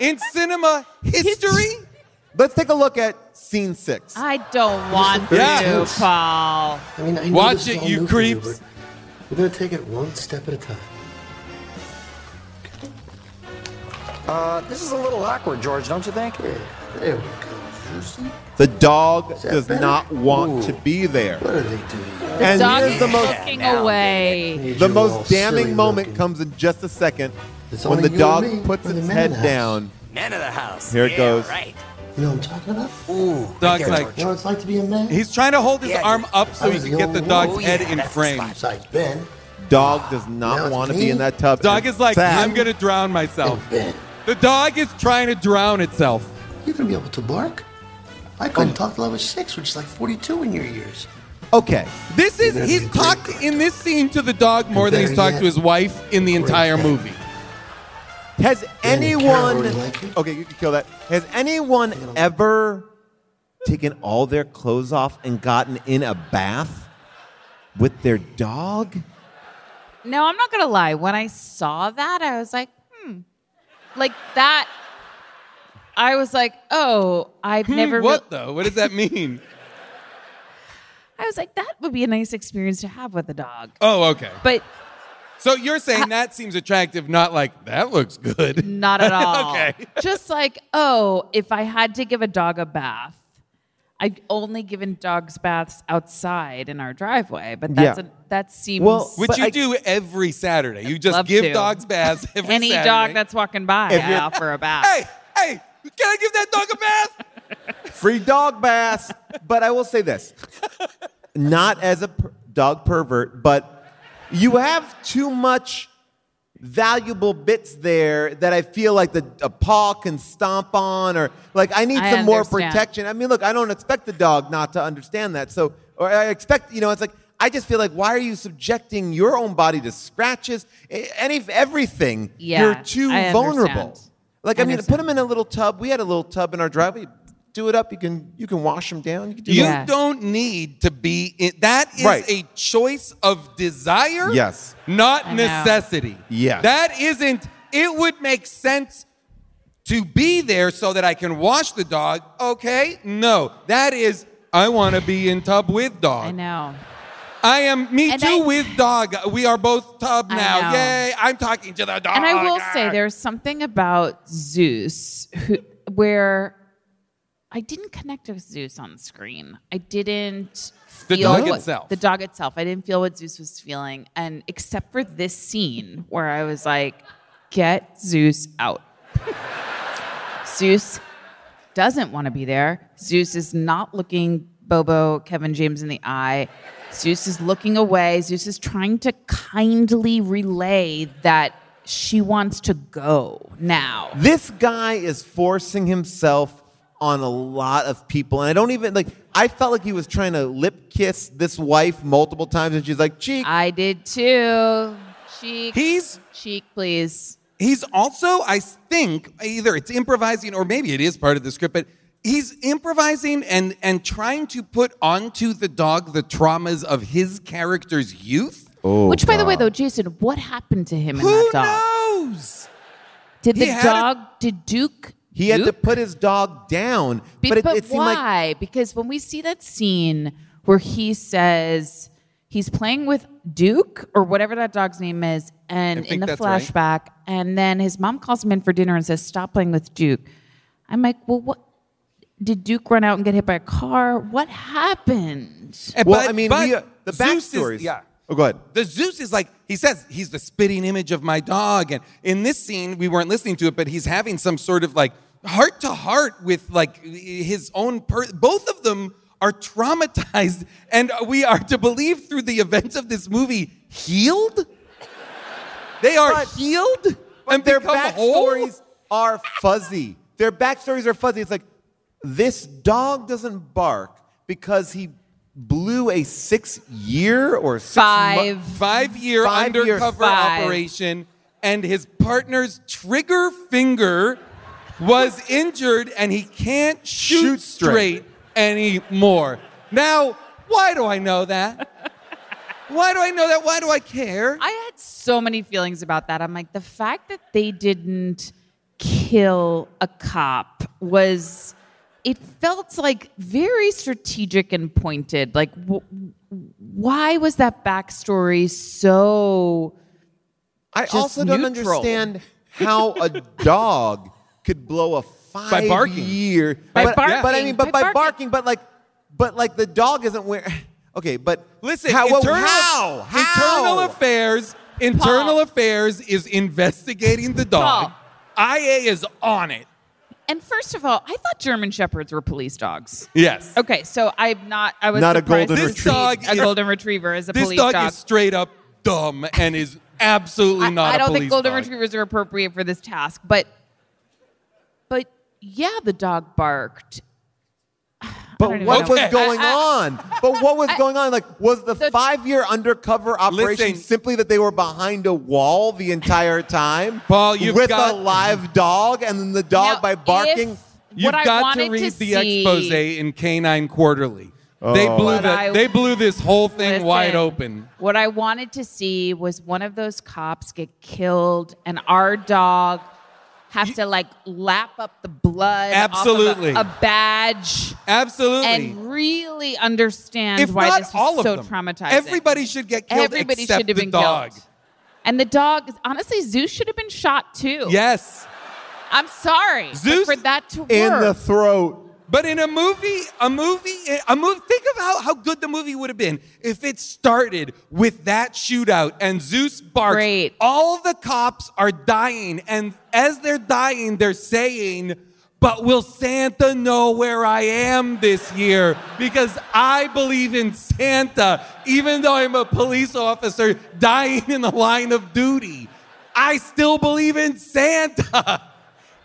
Speaker 4: In cinema history?
Speaker 2: Let's take a look at scene six.
Speaker 5: I don't want
Speaker 4: Yeah.
Speaker 5: to, Paul.
Speaker 9: I mean, I know
Speaker 4: Watch
Speaker 9: this is
Speaker 4: it,
Speaker 9: all
Speaker 4: you
Speaker 9: new for you,
Speaker 4: creeps.
Speaker 9: but we're gonna take it one step at a time.
Speaker 6: Uh, this is a little awkward, George, don't you think?
Speaker 9: Yeah, there we go.
Speaker 2: The dog
Speaker 9: that
Speaker 2: does
Speaker 9: better?
Speaker 2: not want
Speaker 9: Ooh.
Speaker 2: to be there.
Speaker 9: What are they doing?
Speaker 5: The
Speaker 2: And
Speaker 5: dog
Speaker 2: here's
Speaker 5: is
Speaker 2: the most
Speaker 5: looking away.
Speaker 2: The most damning moment
Speaker 9: looking.
Speaker 2: comes in just a second
Speaker 9: It's
Speaker 2: when the dog puts
Speaker 9: We're
Speaker 2: its head
Speaker 9: in the house.
Speaker 2: down.
Speaker 8: Man of the house.
Speaker 2: Here it
Speaker 8: Yeah,
Speaker 2: goes.
Speaker 8: Right.
Speaker 9: You know what I'm talking about?
Speaker 8: Ooh.
Speaker 4: Dog's
Speaker 8: there,
Speaker 4: like-
Speaker 9: You know what it's like to be a man?
Speaker 4: He's trying to hold his
Speaker 8: Yeah,
Speaker 4: arm up so he can get the dog's
Speaker 8: one.
Speaker 4: head
Speaker 8: Oh, yeah,
Speaker 4: in
Speaker 8: that's the
Speaker 4: frame.
Speaker 8: spot.
Speaker 9: Besides Ben.
Speaker 2: Dog does not want to be in that tub.
Speaker 4: Dog is like,
Speaker 2: sad.
Speaker 4: I'm gonna drown myself.
Speaker 9: Ben.
Speaker 4: The dog is trying to drown itself.
Speaker 9: You're gonna be able to bark. I couldn't oh. talk till I was six, which is like 42 in your years.
Speaker 2: Okay.
Speaker 4: This is he's
Speaker 9: be a great
Speaker 4: talked in this scene to the dog more than he's talked to his wife in the entire movie.
Speaker 2: Has anyone
Speaker 9: Carroll, like it?
Speaker 2: Okay, you can kill that. Has anyone ever taken all their clothes off and gotten in a bath with their dog?
Speaker 5: No, I'm not gonna lie. When I saw that, I was like, hmm, like that. I was like, oh, I've never.
Speaker 4: Hmm, what
Speaker 5: re-
Speaker 4: though? What does that mean?
Speaker 5: I was like, that would be a nice experience to have with a dog.
Speaker 4: oh, okay.
Speaker 5: But
Speaker 4: So you're saying that seems attractive, not like that looks good.
Speaker 5: not at all.
Speaker 4: Okay.
Speaker 5: Just like, oh, if I had to give a dog a bath, I've only given dogs baths outside in our driveway. But that's
Speaker 2: Yeah.
Speaker 5: a, that seems
Speaker 2: Well,
Speaker 4: Which
Speaker 2: But
Speaker 4: you
Speaker 2: I-
Speaker 4: do every Saturday. You just
Speaker 5: Love
Speaker 4: give
Speaker 5: to.
Speaker 4: dogs baths every
Speaker 5: any
Speaker 4: Saturday.
Speaker 5: dog that's walking by,
Speaker 2: If
Speaker 5: I
Speaker 2: you're-
Speaker 5: offer a bath.
Speaker 4: Hey, hey, can I give that dog a bath?
Speaker 2: Free dog baths. but I will say this not as a per- dog pervert, but you have too much valuable bits there that I feel like the a paw can stomp on or like I need
Speaker 5: I
Speaker 2: some more protection. I mean, look, I don't expect the dog not to understand that. So or I expect, you know, it's like I just feel like why are you subjecting your own body to scratches? Any everything.
Speaker 5: Yeah,
Speaker 2: You're too vulnerable. Like
Speaker 5: I
Speaker 2: I mean, put them in a little tub. We had a little tub in our driveway. Do it up. You can you can wash them down. You can do
Speaker 4: You
Speaker 5: Yeah.
Speaker 4: don't need to be in that is
Speaker 2: Right.
Speaker 4: a choice of desire.
Speaker 2: Yes.
Speaker 4: Not
Speaker 5: I know.
Speaker 4: necessity.
Speaker 2: Yes.
Speaker 4: That isn't it would make sense to be there so that I can wash the dog. Okay? No. That is I want to be in tub with dog.
Speaker 5: I know.
Speaker 4: I am me
Speaker 5: And
Speaker 4: too
Speaker 5: I-
Speaker 4: with dog. We are both tub now. Yay. I'm talking to the dog.
Speaker 5: And I will
Speaker 4: Ah.
Speaker 5: say there's something about Zeus who, where I didn't connect with Zeus on screen. I didn't feel The
Speaker 4: dog
Speaker 5: what-
Speaker 4: itself.
Speaker 5: The dog itself. I didn't feel what Zeus was feeling. And except for this scene where I was like, get Zeus out. Zeus doesn't want to be there. Zeus is not looking Bobo, Kevin James in the eye. Zeus is looking away. Zeus is trying to kindly relay that she wants to go now.
Speaker 2: This guy is forcing himself on a lot of people, and I don't even like. I felt like he was trying to lip kiss this wife multiple times, and she's like, "Cheek."
Speaker 5: I did too. Cheek,
Speaker 4: He's
Speaker 5: cheek, please.
Speaker 4: He's also, I think, either it's improvising or maybe it is part of the script, but he's improvising and and trying to put onto the dog the traumas of his character's youth.
Speaker 2: Oh,
Speaker 5: Which, by the way, though, Jason, what happened to him in
Speaker 4: Who
Speaker 5: that dog?
Speaker 4: knows?
Speaker 5: Did the
Speaker 4: had a-
Speaker 5: dog? did Duke?
Speaker 2: He had to put his dog down,
Speaker 5: Be-
Speaker 2: but it,
Speaker 5: but
Speaker 2: it seemed like
Speaker 5: why? because when we see that scene where he says he's playing with Duke or whatever that dog's name is, and
Speaker 4: I think
Speaker 5: in the
Speaker 4: that's right.
Speaker 5: flashback, and then his mom calls him in for dinner and says, "Stop playing with Duke." I'm like, well, what? Did Duke run out and get hit by a car? What happened?
Speaker 4: And-
Speaker 2: Well,
Speaker 4: but-
Speaker 2: I mean,
Speaker 4: but
Speaker 2: we, uh, the
Speaker 4: Zeus is- yeah.
Speaker 2: Oh, go ahead.
Speaker 4: The Zeus is like he says he's the spitting image of my dog, and in this scene we weren't listening to it, but he's having some sort of like heart to heart with like his own. Per- both of them are traumatized, and we are to believe through the events of this movie healed. They are
Speaker 2: But-
Speaker 4: healed and
Speaker 2: Their
Speaker 4: become whole?
Speaker 2: backstories are fuzzy. Their backstories are fuzzy. It's like this dog doesn't bark because he blew a six-year or six mo-
Speaker 5: Five.
Speaker 4: five year
Speaker 2: Five year-
Speaker 4: undercover
Speaker 5: Five.
Speaker 4: operation, and his partner's trigger finger was injured, and he can't shoot,
Speaker 2: Shoot straight.
Speaker 4: straight anymore. Now, why do I know that? why do I know that? Why do I care?
Speaker 5: I had so many feelings about that. I'm like, the fact that they didn't kill a cop was, it felt like very strategic and pointed. Like, wh- why was that backstory so?
Speaker 2: I
Speaker 5: just
Speaker 2: also don't
Speaker 5: neutral.
Speaker 2: understand how a dog could blow a five
Speaker 4: barking.
Speaker 2: years.
Speaker 5: By
Speaker 2: but,
Speaker 5: barking.
Speaker 2: but I mean, but
Speaker 5: By
Speaker 2: by,
Speaker 5: barking.
Speaker 2: barking. but like, but like the dog isn't wearing. Okay, but
Speaker 4: Listen,
Speaker 2: how, well,
Speaker 4: internal,
Speaker 2: how? How?
Speaker 4: internal affairs. Internal
Speaker 5: Paul.
Speaker 4: affairs is investigating the dog. IA is on it.
Speaker 5: And first of all, I thought German shepherds were police dogs.
Speaker 4: Yes.
Speaker 5: Okay, so I'm not. I was
Speaker 2: Not a golden
Speaker 5: to
Speaker 4: This
Speaker 5: see
Speaker 4: dog
Speaker 5: a
Speaker 4: is-
Speaker 5: golden retriever is a
Speaker 4: This
Speaker 5: police
Speaker 4: dog, This
Speaker 5: dog.
Speaker 4: is straight up dumb and is absolutely
Speaker 5: I,
Speaker 4: not
Speaker 5: I don't
Speaker 4: police
Speaker 5: think golden
Speaker 4: dog.
Speaker 5: retrievers are appropriate for this task, but but yeah, the dog barked.
Speaker 2: But what
Speaker 5: know.
Speaker 2: was
Speaker 5: Okay.
Speaker 2: going
Speaker 5: I- I-
Speaker 2: on? But what was going on? Like, was the,
Speaker 5: The-
Speaker 2: five-year undercover operation
Speaker 4: Listen.
Speaker 2: simply that they were behind a wall the entire time,
Speaker 4: Paul, you've
Speaker 2: with
Speaker 4: got-
Speaker 2: a live dog, and then the dog
Speaker 5: Now,
Speaker 2: by barking?
Speaker 4: You've got to read
Speaker 5: to
Speaker 4: the
Speaker 5: see-
Speaker 4: expose in Canine Quarterly. They
Speaker 2: Oh.
Speaker 4: blew
Speaker 5: What
Speaker 4: the,
Speaker 5: I-
Speaker 4: they blew this whole thing
Speaker 5: Listen,
Speaker 4: wide open.
Speaker 5: What I wanted to see was one of those cops get killed and our dog have to like lap up the blood off of a-
Speaker 4: Absolutely.
Speaker 5: a, badge
Speaker 4: Absolutely.
Speaker 5: and really understand
Speaker 4: if
Speaker 5: why this
Speaker 4: all of
Speaker 5: so
Speaker 4: them,
Speaker 5: traumatizing.
Speaker 4: everybody should get killed
Speaker 5: Everybody
Speaker 4: except
Speaker 5: should have
Speaker 4: the
Speaker 5: been
Speaker 4: dog.
Speaker 5: killed. And the dog, honestly, Zeus should have been shot too.
Speaker 4: Yes.
Speaker 5: I'm sorry
Speaker 4: Zeus
Speaker 5: for that to work.
Speaker 2: in the throat.
Speaker 4: But in a movie, a movie, a movie. Think of how, how good the movie would have been if it started with that shootout and Zeus barks.
Speaker 5: Great.
Speaker 4: All the cops are dying, and as they're dying, they're saying, "But will Santa know where I am this year? Because I believe in Santa, even though I'm a police officer dying in the line of duty. I still believe in Santa."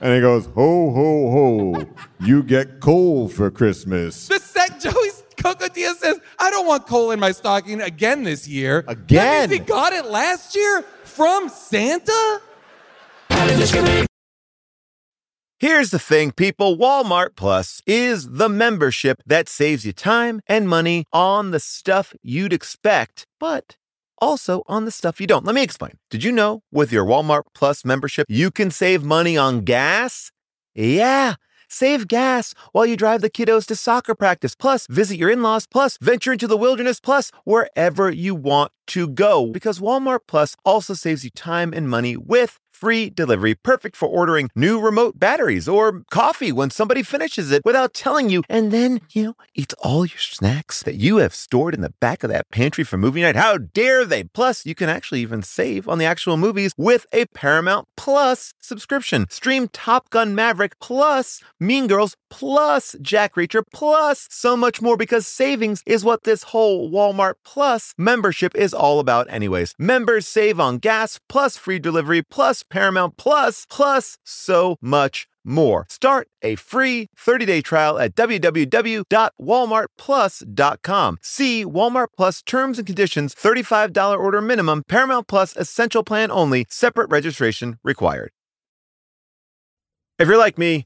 Speaker 2: And he goes, ho, ho, ho, you get coal for Christmas.
Speaker 4: The sec Joey Coco Diaz says, I don't want coal in my stocking again this year.
Speaker 2: Again?
Speaker 4: That means he got it last year from Santa?
Speaker 1: Here's the thing, people Walmart Plus is the membership that saves you time and money on the stuff you'd expect, but also on the stuff you don't. Let me explain. Did you know with your Walmart Plus membership, you can save money on gas? Yeah. Save gas while you drive the kiddos to soccer practice, plus visit your in laws, plus venture into the wilderness, plus wherever you want to go. Because Walmart Plus also saves you time and money with free delivery, perfect for ordering new remote batteries or coffee when somebody finishes it without telling you, and then, you know, eats all your snacks that you have stored in the back of that pantry for movie night. How dare they? Plus, you can actually even save on the actual movies with a Paramount Plus subscription. Stream Top Gun Maverick plus Mean Girls plus Jack Reacher plus so much more because savings is what this whole Walmart Plus membership is all about anyways. Members save on gas plus free delivery plus Paramount Plus plus so much more. Start a free 30-day trial at www.walmartplus.com. See Walmart Plus terms and conditions, $35 order minimum, Paramount Plus essential plan only, separate registration required. If you're like me,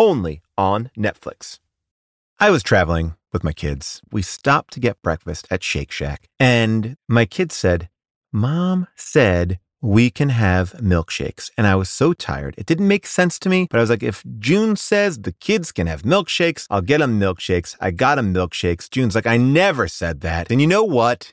Speaker 1: only on Netflix. I was traveling with my kids. We stopped to get breakfast at Shake Shack, and my kids said, Mom said we can have milkshakes. And I was so tired. It didn't make sense to me, but I was like, if June says the kids can have milkshakes, I'll get them milkshakes. I got them milkshakes. June's like, I never said that. And you know what?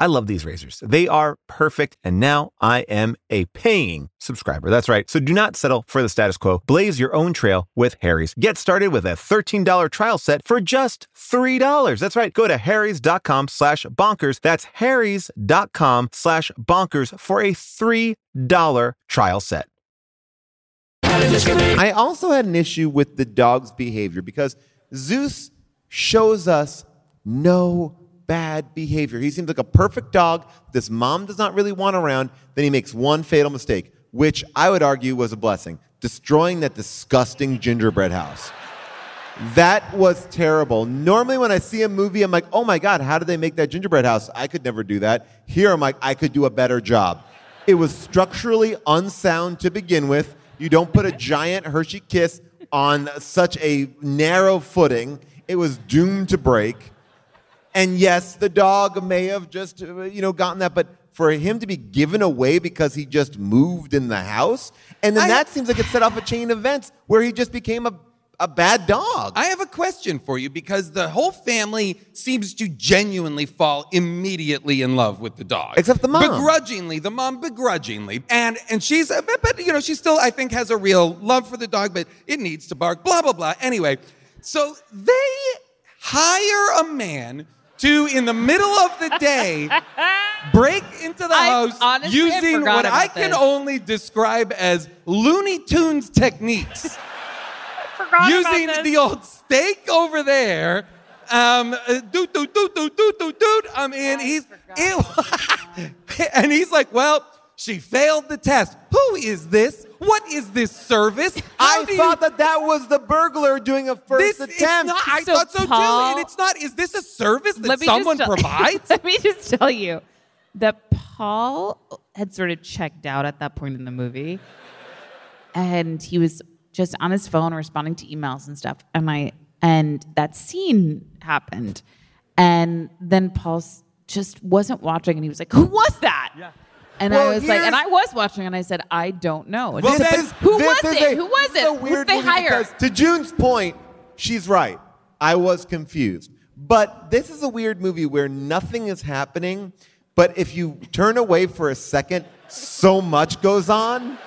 Speaker 1: I love these razors. They are perfect, and now I am a paying subscriber. That's right. So do not settle for the status quo. Blaze your own trail with Harry's. Get started with a $13 trial set for just $3. That's right. Go to harrys.com slash bonkers. That's harrys.com slash bonkers for a $3 trial set.
Speaker 2: I also had an issue with the dog's behavior because Zeus shows us no bad behavior. He seems like a perfect dog. This mom does not really want around. Then he makes one fatal mistake, which I would argue was a blessing destroying that disgusting gingerbread house. That was terrible. Normally, when I see a movie, I'm like, oh my God, how did they make that gingerbread house? I could never do that. Here, I'm like, I could do a better job. It was structurally unsound to begin with. You don't put a giant Hershey kiss on such a narrow footing, it was doomed to break. And yes, the dog may have just, uh, you know, gotten that, but for him to be given away because he just moved in the house, and then
Speaker 4: I-
Speaker 2: that seems like it set off a chain of events where he just became a, a bad dog.
Speaker 4: I have a question for you because the whole family seems to genuinely fall immediately in love with the dog.
Speaker 2: Except the mom.
Speaker 4: Begrudgingly, the mom begrudgingly. And and she's uh, but, but you know, she still I think has a real love for the dog, but it needs to bark, blah blah blah. Anyway, so they hire a man to in the middle of the day break into the
Speaker 5: I
Speaker 4: house
Speaker 5: honestly had
Speaker 4: using
Speaker 5: forgot
Speaker 4: what I
Speaker 5: about
Speaker 4: can
Speaker 5: this.
Speaker 4: only describe as Looney Tunes techniques
Speaker 5: Forgot
Speaker 4: using
Speaker 5: about this.
Speaker 4: the old stake over there. Um, uh, doot, doot, doot, doot, doot, doot, doot. I mean, he's, it, and he's like, well, she failed the test. Who is this? What is this service?
Speaker 2: I
Speaker 4: do you-
Speaker 2: thought that that was the burglar doing a first
Speaker 4: this, it's
Speaker 2: attempt.
Speaker 4: not, I
Speaker 5: So,
Speaker 4: thought so too. And it's not, is this a service that
Speaker 5: Let me
Speaker 4: someone
Speaker 5: just tell-
Speaker 4: provides?
Speaker 5: Let me just tell you that Paul had sort of checked out at that point in the movie, and he was just on his phone responding to emails and stuff. And I and that scene happened, and then Paul just wasn't watching, and he was like, "Who was that?" Yeah. And
Speaker 2: Well,
Speaker 5: I was like, and I was watching, and I said, "I don't know." And he
Speaker 2: This is-
Speaker 5: who
Speaker 2: this
Speaker 5: was
Speaker 2: is
Speaker 5: it?
Speaker 2: a-
Speaker 5: who was
Speaker 2: a
Speaker 5: it? Who
Speaker 2: weird
Speaker 5: did they hire?"
Speaker 2: because to June's point, she's right. I was confused. But this is a weird movie where nothing is happening, but if you turn away for a second, so much goes on.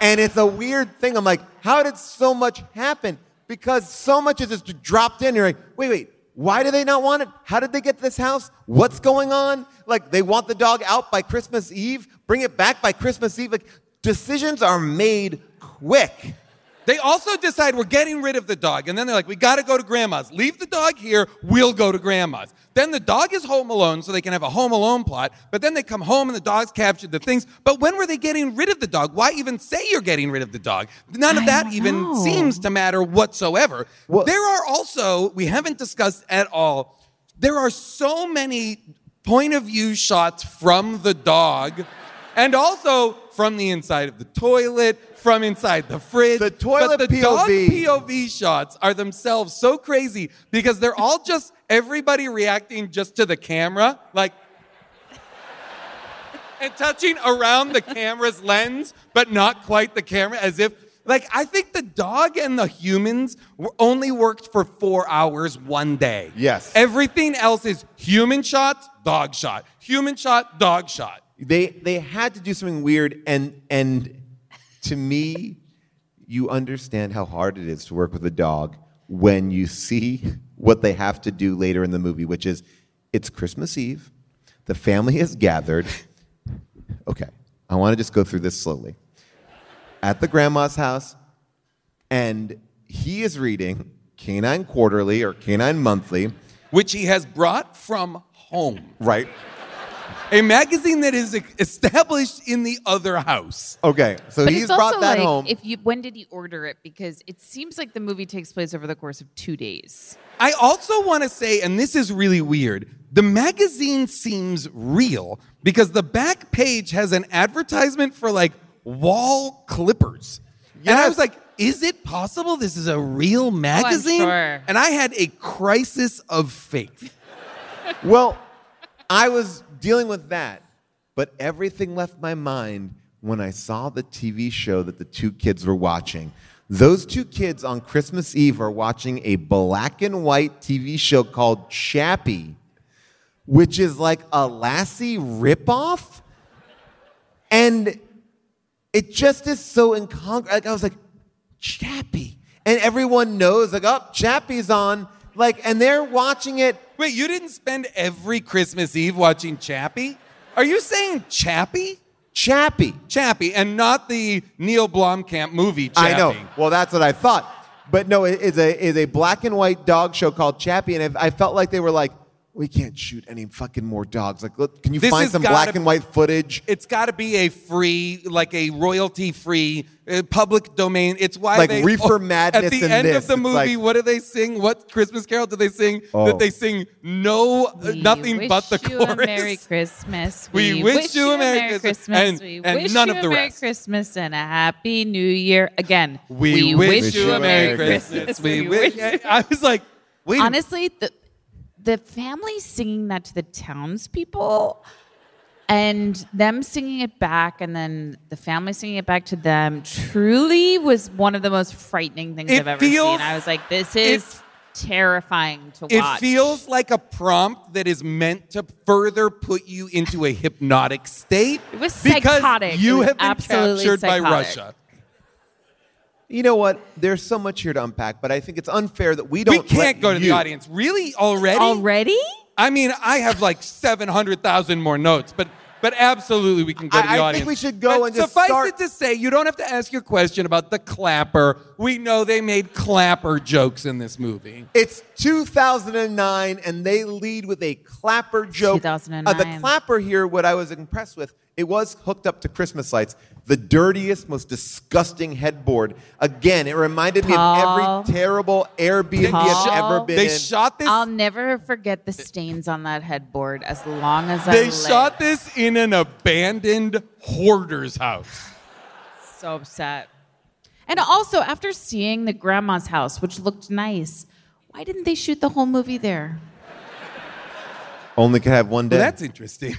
Speaker 2: And it's a weird thing. I'm like, how did so much happen? Because so much is just dropped in. You're like, wait, wait, why do they not want it? How did they get this house? What's going on? Like, they want the dog out by Christmas Eve, bring it back by Christmas Eve. Like, decisions are made quick.
Speaker 4: They also decide we're getting rid of the dog. And then they're like, we got to go to grandma's. Leave the dog here. We'll go to grandma's. Then the dog is home alone, so they can have a home alone plot. But then they come home and the dog's captured the things. But when were they getting rid of the dog? Why even say you're getting rid of the dog? None of
Speaker 5: I
Speaker 4: that even
Speaker 5: know.
Speaker 4: seems to matter whatsoever.
Speaker 2: Well-
Speaker 4: there are also, we haven't discussed at all, there are so many point of view shots from the dog and also from the inside of the toilet, from inside the fridge.
Speaker 2: The toilet
Speaker 4: but the dog
Speaker 2: POV.
Speaker 4: POV shots are themselves so crazy because they're all just everybody reacting just to the camera, like and touching around the camera's lens, but not quite the camera, as if like I think the dog and the humans were only worked for four hours one day.
Speaker 2: Yes.
Speaker 4: Everything else is human shot, dog shot, human shot, dog shot.
Speaker 2: They they had to do something weird, and and to me, you understand how hard it is to work with a dog when you see what they have to do later in the movie, which is it's Christmas Eve, the family is gathered. Okay, I want to just go through this slowly. At the grandma's house, and he is reading Canine Quarterly or Canine Monthly,
Speaker 4: Which he has brought from home.
Speaker 2: right?
Speaker 4: A magazine that is established in the other house.
Speaker 2: Okay, so
Speaker 5: But
Speaker 2: he's
Speaker 5: it's also
Speaker 2: brought that
Speaker 5: like,
Speaker 2: home.
Speaker 5: If you, when did he order it? Because it seems like the movie takes place over the course of two days.
Speaker 4: I also want to say, and this is really weird, the magazine seems real because the back page has an advertisement for like wall clippers. And I was like, is it possible this is a real oh, magazine?
Speaker 5: sure.
Speaker 4: And I had a crisis of faith.
Speaker 2: Well, I was dealing with that, but everything left my mind when I saw the TV show that the two kids were watching. Those two kids on Christmas Eve are watching a black and white TV show called Chappie. which is like a Lassie ripoff. And it just is so incongruous. Like I was like, Chappie. And everyone knows, like, oh, Chappie's on. Like, and they're watching it.
Speaker 4: Wait, you didn't spend every Christmas Eve watching Chappie? Are you saying Chappie?
Speaker 2: Chappie.
Speaker 4: Chappie, and not the Neil Blomkamp movie Chappie.
Speaker 2: I know. Well, that's what I thought. But no, it's a, it's a black and white dog show called Chappie. And I felt like they were like, we can't shoot any fucking more dogs. Like, look, can you
Speaker 4: This
Speaker 2: find
Speaker 4: has
Speaker 2: some
Speaker 4: gotta-
Speaker 2: black and white footage?
Speaker 4: It's got to be a free, like a royalty-free, uh, public domain. It's why
Speaker 2: Like
Speaker 4: they
Speaker 2: Reefer
Speaker 4: oh,
Speaker 2: Madness
Speaker 4: At the
Speaker 2: and
Speaker 4: end
Speaker 2: this,
Speaker 4: of the
Speaker 2: it's
Speaker 4: movie,
Speaker 2: like-
Speaker 4: what do they sing? What Christmas carol do they sing?
Speaker 2: Oh.
Speaker 4: That they sing no, uh,
Speaker 5: We
Speaker 4: nothing
Speaker 5: wish
Speaker 4: but the
Speaker 5: you
Speaker 4: chorus.
Speaker 5: a Merry Christmas.
Speaker 4: We wish you a Merry Christmas, and-
Speaker 5: we
Speaker 4: and
Speaker 5: wish
Speaker 4: none
Speaker 5: you
Speaker 4: of
Speaker 5: a
Speaker 4: the
Speaker 5: Merry
Speaker 4: rest.
Speaker 5: Christmas and a Happy New Year. Again,
Speaker 4: We, wish, you a Merry Christmas. We wish. I was like, wait. a-
Speaker 5: Honestly, the the family singing that to the townspeople and them singing it back and then the family singing it back to them truly was one of the most frightening things
Speaker 4: It
Speaker 5: I've ever
Speaker 4: feels-
Speaker 5: seen. I was like, this is terrifying to
Speaker 4: It
Speaker 5: watch.
Speaker 4: It feels like a prompt that is meant to further put you into a hypnotic state.
Speaker 5: It was psychotic. because you
Speaker 4: have been captured by. Russia.
Speaker 2: You know what? There's so much here to unpack, but I think it's unfair that we don't.
Speaker 4: We can't
Speaker 2: let
Speaker 4: go to the audience. Really? Already?
Speaker 5: Already?
Speaker 4: I mean, I have like 700,000 more notes, but but absolutely we can go to the
Speaker 2: I- I think we should go
Speaker 4: But
Speaker 2: and just
Speaker 4: suffice
Speaker 2: start-
Speaker 4: it to say, you don't have to ask your question about the clapper. We know they made clapper jokes in this movie.
Speaker 2: It's 2009, and they lead with a clapper joke.
Speaker 5: 2009.
Speaker 2: Uh, the clapper here, what I was impressed with, it was hooked up to Christmas lights. The dirtiest, most disgusting headboard. Again, it reminded me of every terrible Airbnb
Speaker 5: Paul.
Speaker 2: I've ever been
Speaker 4: They
Speaker 2: in.
Speaker 4: shot this
Speaker 5: I'll never forget the stains on that headboard as long as I
Speaker 4: they
Speaker 5: live.
Speaker 4: They shot this in an abandoned hoarder's house.
Speaker 5: so upset. And also, after seeing the grandma's house, which looked nice, why didn't they shoot the whole movie there?
Speaker 2: Only could have one day.
Speaker 4: Well, that's interesting.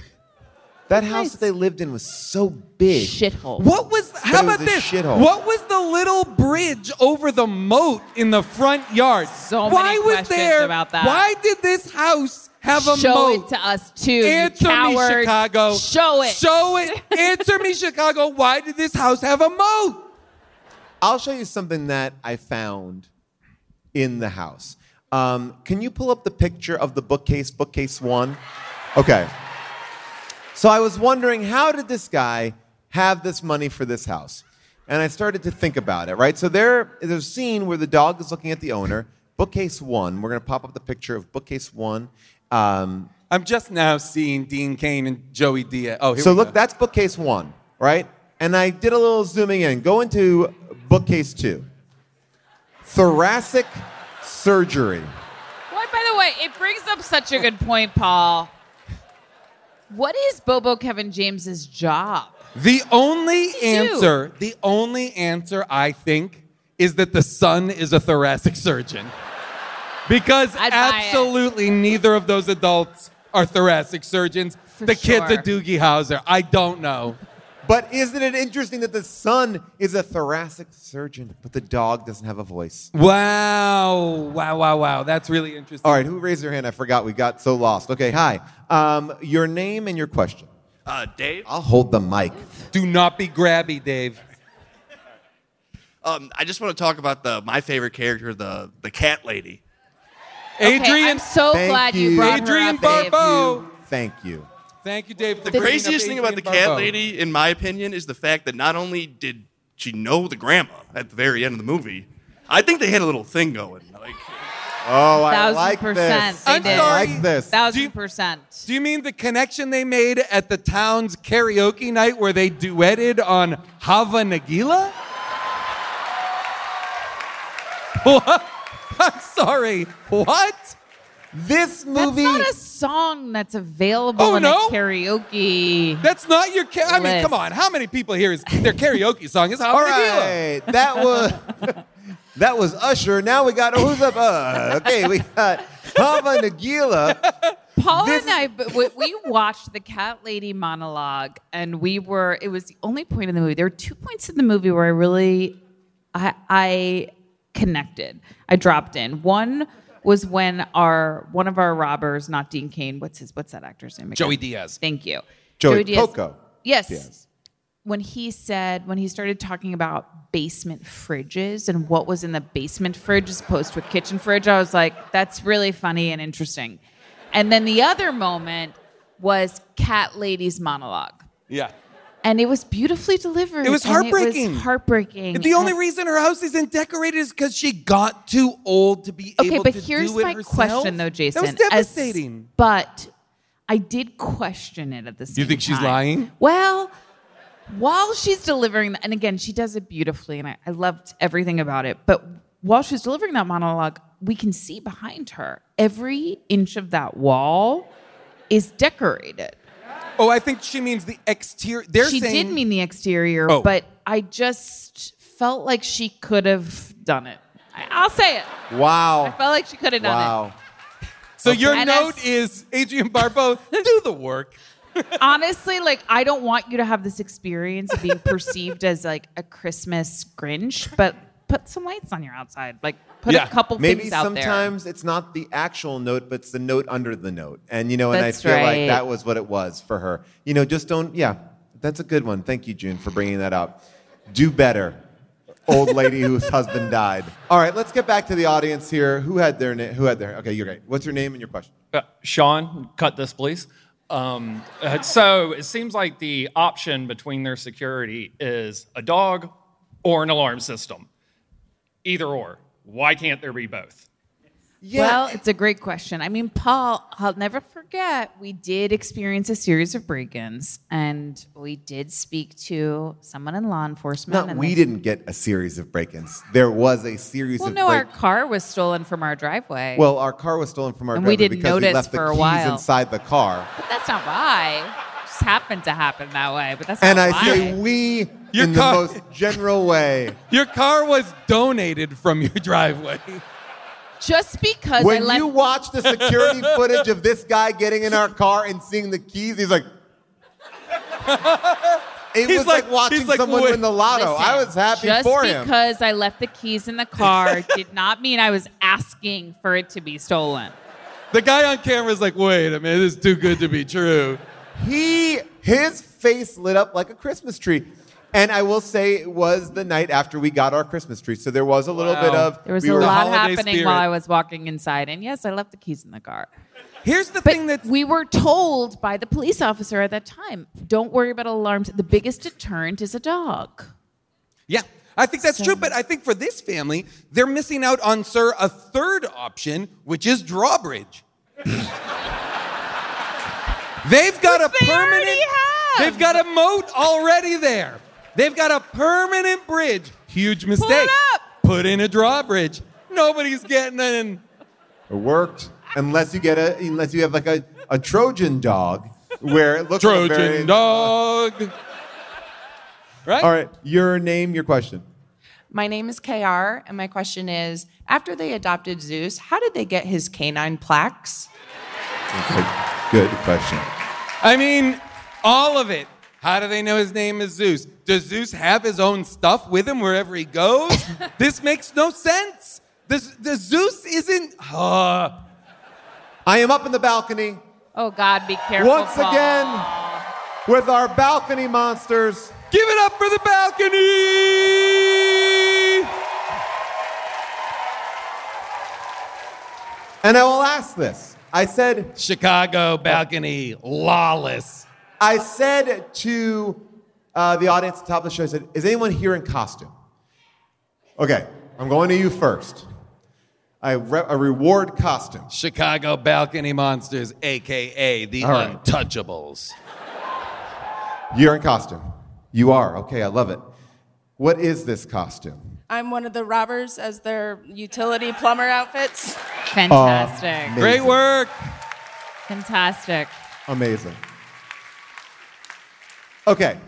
Speaker 2: That house that they lived in was so big.
Speaker 5: Shithole.
Speaker 4: What was how
Speaker 2: was
Speaker 4: about this?
Speaker 2: shithole.
Speaker 4: What was the little bridge over the moat in the front yard?
Speaker 5: So
Speaker 4: why
Speaker 5: many
Speaker 4: was
Speaker 5: questions
Speaker 4: there,
Speaker 5: about that.
Speaker 4: Why did this house have a
Speaker 5: Show
Speaker 4: moat?
Speaker 5: it to us too. you
Speaker 4: Answer me. Chicago.
Speaker 5: Show it.
Speaker 4: Show it. Answer me, Chicago. Why did this house have a moat?
Speaker 2: I'll show you something that I found in the house. Um, can you pull up the picture of the bookcase, bookcase one? Okay. So I was wondering, how did this guy have this money for this house? And I started to think about it, right? So there is a scene where the dog is looking at the owner. Bookcase one, we're going to pop up the picture of bookcase one. Um,
Speaker 4: I'm just now seeing Dean Cain and Joey Diaz. Oh, here
Speaker 2: so
Speaker 4: we
Speaker 2: look,
Speaker 4: go.
Speaker 2: that's bookcase one, right? And I did a little zooming in. Go into bookcase two. Thoracic surgery.
Speaker 5: Boy, by the way, it brings up such a good point, Paul. What is Bobo Kevin James's job?
Speaker 4: The only answer, the only answer I think is that the son is a thoracic surgeon. Because
Speaker 5: I'd buy it.
Speaker 4: absolutely neither of those adults are thoracic surgeons.
Speaker 5: For
Speaker 4: the kid's a
Speaker 5: sure.
Speaker 4: Doogie Howser. I don't know.
Speaker 2: But isn't it interesting that the son is a thoracic surgeon, but the dog doesn't have a voice?
Speaker 4: Wow. Wow, wow, wow. That's really interesting.
Speaker 2: All right, who raised their hand? I forgot. We got so lost. Okay, hi. Um, your name and your question.
Speaker 10: Uh, Dave,
Speaker 2: I'll hold the mic.
Speaker 4: Do not be grabby, Dave.
Speaker 10: um, I just want to talk about the my favorite character, the the cat lady.
Speaker 5: Okay,
Speaker 4: Adrienne,
Speaker 5: I'm so
Speaker 2: Thank
Speaker 5: glad you,
Speaker 2: you.
Speaker 5: brought
Speaker 4: Adrienne
Speaker 5: her up, Dave.
Speaker 4: Barbeau.
Speaker 2: Thank you.
Speaker 4: Thank you, Dave.
Speaker 10: The
Speaker 4: for bringing
Speaker 10: craziest thing about the
Speaker 4: Adrienne
Speaker 10: cat
Speaker 4: Barbeau.
Speaker 10: lady, in my opinion, is the fact that not only did she know the grandma at the very end of the movie, I think they had a little thing going. Like,
Speaker 2: Oh, I
Speaker 5: Thousand
Speaker 2: like
Speaker 5: percent.
Speaker 2: this.
Speaker 5: They
Speaker 4: I'm
Speaker 5: did.
Speaker 2: I like this.
Speaker 5: Thousand
Speaker 4: Do you-
Speaker 5: percent.
Speaker 4: Do you mean the connection they made at the town's karaoke night where they duetted on Hava Nagila? What? I'm sorry. What?
Speaker 2: This movie.
Speaker 5: That's not a song that's available
Speaker 4: Oh,
Speaker 5: in
Speaker 4: no?
Speaker 5: a karaoke.
Speaker 4: That's not your. Ka- I mean, come on. How many people here is their karaoke song is
Speaker 2: All right, All that was that was Usher. Now we got who's up? Uh, okay, we got Hava Nagila.
Speaker 5: Paul
Speaker 2: This-
Speaker 5: and I, but we, we watched the cat lady monologue, and we were. It was the only point in the movie. There were two points in the movie where I really, I, I connected. I dropped in. One was when our one of our robbers, not Dean Cain, what's his what's that actor's name? Again?
Speaker 4: Joey Diaz.
Speaker 5: Thank you.
Speaker 2: Joey
Speaker 5: Diaz.
Speaker 2: Coco
Speaker 5: Yes.
Speaker 2: Diaz.
Speaker 5: When he said when he started talking about basement fridges and what was in the basement fridge as opposed to a kitchen fridge, I was like, that's really funny and interesting. And then the other moment was Cat Lady's monologue.
Speaker 4: Yeah.
Speaker 5: And it was beautifully delivered.
Speaker 4: It was heartbreaking.
Speaker 5: heartbreaking.
Speaker 4: The only
Speaker 5: And-
Speaker 4: reason her house isn't decorated is because she got too old to be
Speaker 5: Okay,
Speaker 4: able to do it herself.
Speaker 5: Okay, but here's my question, though, Jason.
Speaker 4: That was
Speaker 5: As-
Speaker 4: devastating.
Speaker 5: but I did question it at the same time.
Speaker 4: you think she's lying?
Speaker 5: Well, while she's delivering, that, and again, she does it beautifully, and I, I loved everything about it. But while she's delivering that monologue, we can see behind her every inch of that wall is decorated.
Speaker 4: Oh, I think she means the exterior. They're
Speaker 5: she
Speaker 4: saying
Speaker 5: did mean the exterior,
Speaker 4: Oh.
Speaker 5: but I just felt like she could have done it. I, I'll say it.
Speaker 2: Wow.
Speaker 5: I felt like she could have done it.
Speaker 2: Wow.
Speaker 4: So your
Speaker 5: And
Speaker 4: note is Adrienne Barbeau, do the work.
Speaker 5: honestly, like I don't want you to have this experience of being perceived as like a Christmas Grinch, but put some lights on your outside. Like put
Speaker 4: Yeah,
Speaker 5: a couple
Speaker 2: Maybe
Speaker 5: things out there.
Speaker 2: Maybe sometimes it's not the actual note, but it's the note under the note. And you know, and
Speaker 5: That's
Speaker 2: I feel like that was what it was for her. You know, just don't. Yeah, that's a good one. Thank you, June, for bringing that up. Do better, old lady whose husband died. All right, let's get back to the audience here. Who had their name? Who had their? Okay, you're great. What's your name and your question?
Speaker 11: Uh, Sean, cut this, please. Um, uh, so it seems like the option between their security is a dog or an alarm system. Either or. Why can't there be both? Yeah.
Speaker 5: Well, it's a great question. I mean, Paul, I'll never forget, we did experience a series of break ins and we did speak to someone in law enforcement.
Speaker 2: Not
Speaker 5: and
Speaker 2: we
Speaker 5: they-
Speaker 2: didn't get a series of break-ins. There was a series
Speaker 5: Well,
Speaker 2: of
Speaker 5: no,
Speaker 2: break.
Speaker 5: our car was stolen from our driveway.
Speaker 2: well, our car was stolen from our
Speaker 5: And we
Speaker 2: driveway
Speaker 5: didn't
Speaker 2: because we
Speaker 5: notice
Speaker 2: left the
Speaker 5: for a
Speaker 2: keys
Speaker 5: while.
Speaker 2: inside the car.
Speaker 5: but that's not why. It just happened to happen that way. But that's
Speaker 2: And
Speaker 5: not
Speaker 2: I
Speaker 5: why.
Speaker 2: say we
Speaker 4: Your
Speaker 2: in
Speaker 4: car-
Speaker 2: the most general way.
Speaker 4: Your car was donated from your driveway.
Speaker 5: just because I
Speaker 2: When
Speaker 5: left
Speaker 2: you watch the security footage of this guy getting in our car and seeing the keys, he's like, it
Speaker 4: He's
Speaker 2: was
Speaker 4: like-
Speaker 2: like, watching
Speaker 4: he's like,
Speaker 2: someone
Speaker 4: "Wait."
Speaker 2: win the lotto.
Speaker 5: Listen,
Speaker 2: I was happy for him.
Speaker 5: Just because I left the keys in the car did not mean I was asking for it to be stolen.
Speaker 4: The guy on camera is like, wait a minute, this is too good to be true.
Speaker 2: He, his face lit up like a Christmas tree. And I will say it was the night after we got our Christmas tree. So there was a little
Speaker 4: Wow.
Speaker 2: bit of.
Speaker 5: There was
Speaker 2: we
Speaker 5: a
Speaker 2: were-
Speaker 5: lot happening
Speaker 4: spirit.
Speaker 5: while I was walking inside, and yes, I left the keys in the car.
Speaker 4: Here's the
Speaker 5: But
Speaker 4: thing that
Speaker 5: we were told by the police officer at that time, don't worry about alarms. The biggest deterrent is a dog.
Speaker 4: Yeah, I think that's
Speaker 5: So-
Speaker 4: true, but I think for this family, they're missing out on, sir, a third option, which is drawbridge. they've got a
Speaker 5: They
Speaker 4: permanent.
Speaker 5: already have.
Speaker 4: They've got a moat already there. They've got a permanent bridge. Huge mistake.
Speaker 5: up.
Speaker 4: Put in a drawbridge. Nobody's getting in.
Speaker 2: It worked unless you get a unless you have like a, a Trojan dog where it looks like
Speaker 4: Trojan
Speaker 2: very,
Speaker 4: dog. Right?
Speaker 2: All right, your name, your question.
Speaker 12: My name is KR, and my question is After they adopted Zeus, how did they get his canine plaques?
Speaker 2: Okay, good question.
Speaker 4: I mean, all of it. How do they know his name is Zeus? Does Zeus have his own stuff with him wherever he goes? this makes no sense. This, the Zeus isn't. Uh,
Speaker 2: I am up in the balcony
Speaker 5: Oh God, be careful.
Speaker 2: once
Speaker 5: Paul.
Speaker 2: again with our balcony monsters.
Speaker 4: give it up for the balcony!
Speaker 2: And I will ask this. I said
Speaker 4: Chicago balcony, lawless.
Speaker 2: I said to uh, the audience at the top of the show, I said, is anyone here in costume? Okay, I'm going to you first. I, re- a reward costume.
Speaker 4: Chicago balcony monsters, aka the
Speaker 2: All right.
Speaker 4: Untouchables.
Speaker 2: You're in costume. You are. Okay, I love it. What is this costume?
Speaker 12: I'm one of the robbers as their utility plumber outfits.
Speaker 5: Fantastic.
Speaker 4: Great work.
Speaker 5: Fantastic.
Speaker 2: Amazing. Okay.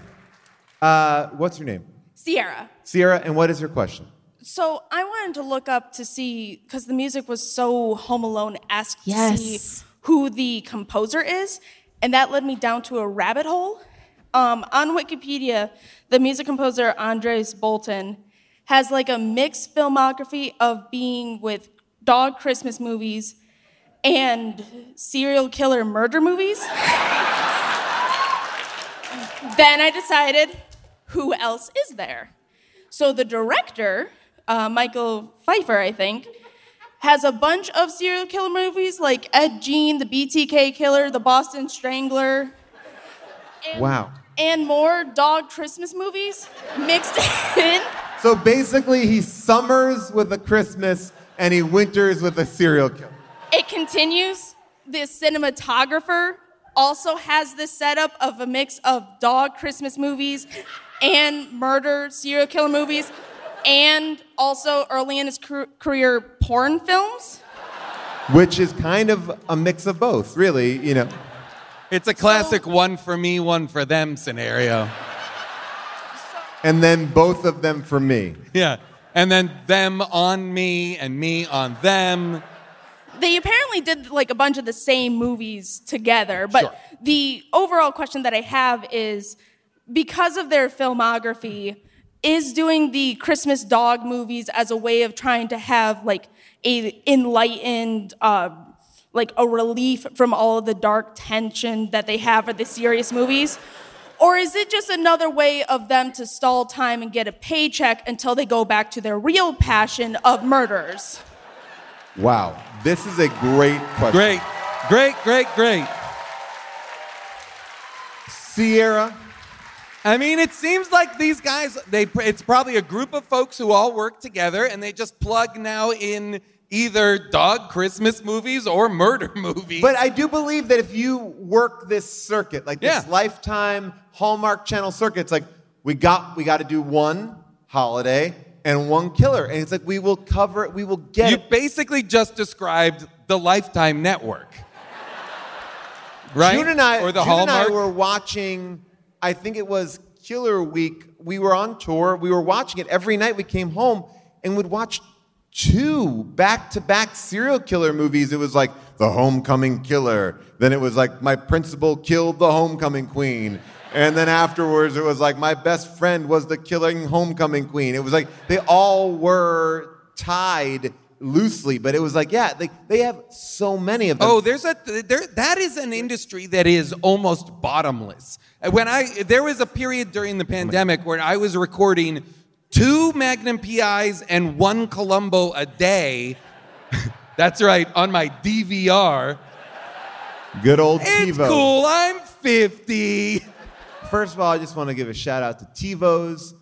Speaker 2: Uh, what's your name?
Speaker 13: Sierra.
Speaker 2: Sierra, and what is your question?
Speaker 13: So I wanted to look up to see because the music was so Home Alone esque to see who the composer is, and that led me down to a rabbit hole. Um, on Wikipedia, the music composer Andres Boulton has like a mixed filmography of being with dog Christmas movies and serial killer murder movies. then I decided, who else is there? So the director, uh, Michael Feifer, I think, has a bunch of serial killer movies like Ed Gein, the BTK Killer, the Boston Strangler,
Speaker 2: Wow.
Speaker 13: and more dog Christmas movies mixed in.
Speaker 2: So basically, he summers with a Christmas and he winters with a serial killer.
Speaker 13: It continues. The cinematographer also has this setup of a mix of dog Christmas movies and murder serial killer movies, and also early in his career, porn films.
Speaker 2: which is kind of a mix of both, really. You know,
Speaker 4: It's a classic one for me, one for them scenario.
Speaker 2: and then both of them for me.
Speaker 4: Yeah. And then them on me and me on them.
Speaker 13: They apparently did like a bunch of the same movies together, but the overall question that I have is because of their filmography, is doing the Christmas dog movies as a way of trying to have like a enlightened, uh, like a relief from all of the dark tension that they have for the serious movies? Or is it just another way of them to stall time and get a paycheck until they go back to their real passion of murders?
Speaker 2: Wow, this is a great question.
Speaker 4: Great, great, great, great.
Speaker 2: Sierra.
Speaker 4: I mean, it seems like these guys, they, it's probably a group of folks who all work together and they just plug now in either dog Christmas movies or murder movies.
Speaker 2: But I do believe that if you work this circuit, like this
Speaker 4: Yeah.
Speaker 2: lifetime Hallmark Channel circuit, it's like we got we got to do one holiday and one killer, and it's like we will cover it. We will get
Speaker 4: you
Speaker 2: it.
Speaker 4: basically just described the Lifetime Network. Right?
Speaker 2: June and I,
Speaker 4: or the
Speaker 2: June and I were watching. I think it was Killer Week. We were on tour. We were watching it every night. We came home and would watch two back-to-back serial killer movies. It was like The Homecoming Killer. Then it was like My Principal Killed the Homecoming Queen. And then afterwards, it was like My Best Friend was the Killing Homecoming Queen. It was like they all were tied loosely, but it was like, yeah, they, they have so many of them.
Speaker 4: Oh, there's a there. That is an industry that is almost bottomless. When I there was a period during the pandemic where I was recording two Magnum PIs and one Columbo a day. That's right, on my DVR.
Speaker 2: Good old
Speaker 4: It's
Speaker 2: TiVo.
Speaker 4: cool. I'm 50.
Speaker 2: First of all, I just want to give a shout out to TiVo's,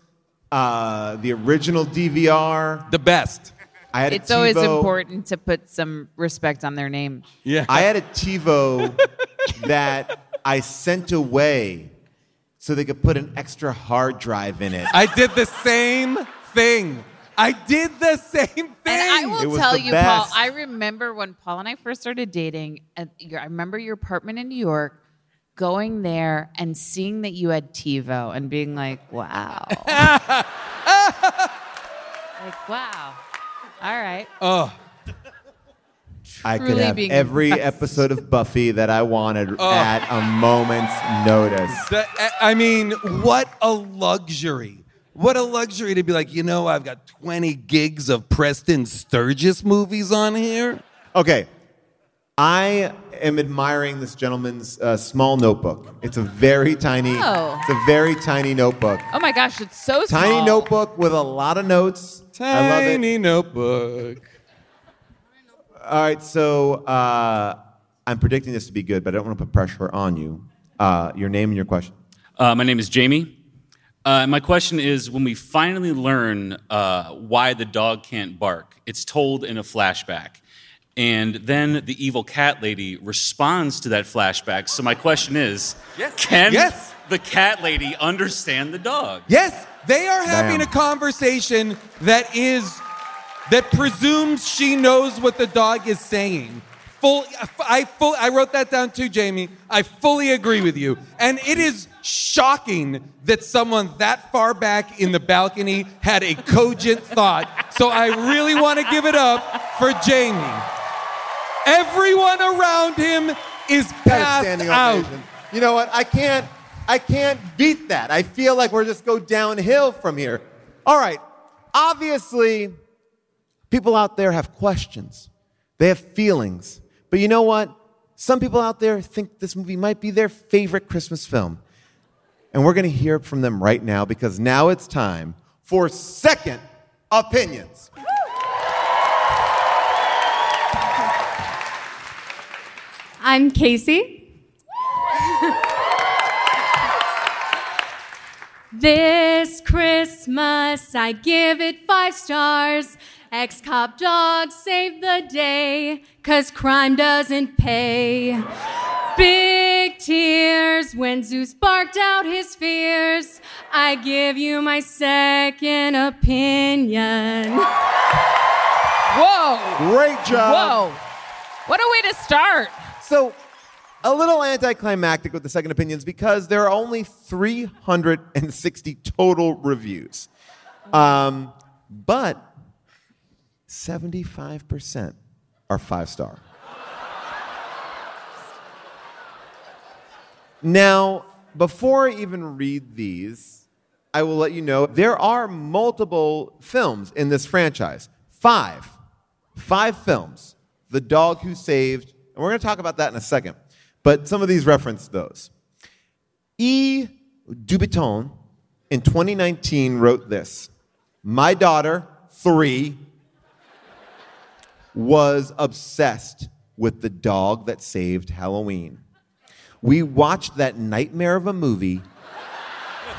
Speaker 2: uh, the original DVR.
Speaker 4: The best.
Speaker 2: I had a
Speaker 5: It's always important to put some respect on their name.
Speaker 4: Yeah.
Speaker 2: I had a TiVo that I sent away so they could put an extra hard drive in it.
Speaker 4: I did the same thing. I did the same thing.
Speaker 5: And I
Speaker 2: It
Speaker 5: will
Speaker 2: was
Speaker 5: tell
Speaker 2: the
Speaker 5: you, Paul. I remember when Paul and I first started dating, and I remember your apartment in New York, going there and seeing that you had TiVo and being like, wow. like, wow. All right.
Speaker 4: Oh.
Speaker 2: I could have
Speaker 5: being
Speaker 2: every
Speaker 5: impressed.
Speaker 2: episode of Buffy that I wanted
Speaker 4: Oh.
Speaker 2: at a moment's notice.
Speaker 4: The- I mean, what a luxury. What a luxury to be like, you know, I've got 20 gigs of Preston Sturges movies on here.
Speaker 2: Okay. I am admiring this gentleman's uh, small notebook. It's a very tiny,
Speaker 5: Oh.
Speaker 2: it's a very tiny notebook.
Speaker 5: Oh my gosh, it's so small.
Speaker 2: Tiny notebook with a lot of notes. I love it.
Speaker 4: Tiny notebook.
Speaker 2: All right, so uh, I'm predicting this to be good, but I don't want to put pressure on you. Uh, your name and your question.
Speaker 14: Uh, my name is Jamie. Uh, and my question is when we finally learn uh, why the dog can't bark, it's told in a flashback. And then the evil cat lady responds to that flashback. So my question is can
Speaker 4: Yes.
Speaker 14: the cat lady understand the dog?
Speaker 4: Yes, they are having
Speaker 14: Damn.
Speaker 4: a conversation that is that presumes she knows what the dog is saying. Full, I full, I wrote that down too, Jamie. I fully agree with you, and it is shocking that someone that far back in the balcony had a cogent thought. So I really want to give it up for Jamie. Everyone around him is passed out.
Speaker 2: ovation. You know what? I can't. I can't beat that. I feel like we're just go downhill from here. All right. Obviously, people out there have questions. They have feelings. But you know what? Some people out there think this movie might be their favorite Christmas film. And we're going to hear from them right now because now it's time for second opinions.
Speaker 15: I'm Casey. this Christmas, I give it five stars. Ex cop dog saved the day, cause crime doesn't pay. Big tears when Zeus barked out his fears. I give you my second opinion.
Speaker 5: Whoa!
Speaker 2: Great job.
Speaker 5: Whoa! What a way to start.
Speaker 2: So, a little anticlimactic with the second opinions because there are only 360 total reviews. Um, but 75% are five star. Now, before I even read these, I will let you know there are multiple films in this franchise. Five. Five films. The Dog Who Saved, and we're going to talk about that in a second. But some of these reference those. E. Dubiton in 2019 wrote this My daughter, three, was obsessed with the dog that saved Halloween. We watched that nightmare of a movie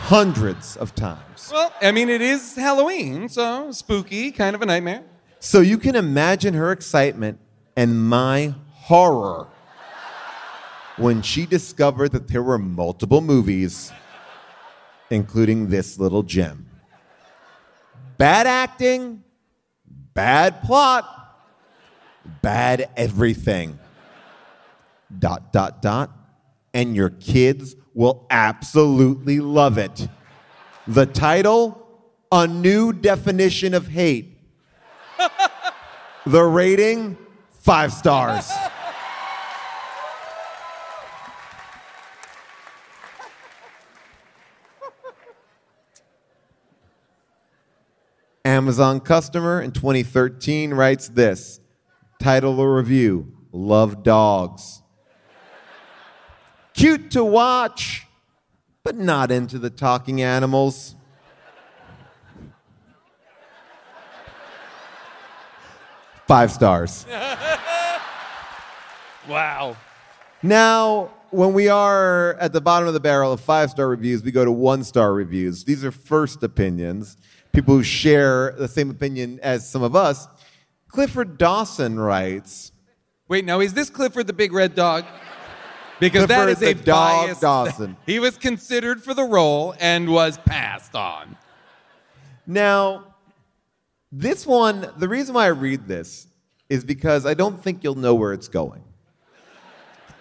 Speaker 2: hundreds of times.
Speaker 4: Well, I mean, it is Halloween, so spooky, kind of a nightmare.
Speaker 2: So you can imagine her excitement and my horror when she discovered that there were multiple movies, including this little gem. Bad acting, bad plot, bad everything. Dot, dot, dot. And your kids will absolutely love it. The title A New Definition of Hate. the rating Five stars. Amazon customer in 2013 writes this title of review Love Dogs. Cute to watch, but not into the talking animals. Five stars.
Speaker 4: Wow.
Speaker 2: Now, when we are at the bottom of the barrel of five star reviews, we go to one star reviews. These are first opinions, people who share the same opinion as some of us. Clifford Dawson writes
Speaker 4: Wait, now is this Clifford the big red dog? Because that
Speaker 2: Clifford
Speaker 4: is a
Speaker 2: dog
Speaker 4: biased-
Speaker 2: Dawson.
Speaker 4: He was considered for the role and was passed on.
Speaker 2: Now, this one, the reason why I read this is because I don't think you'll know where it's going.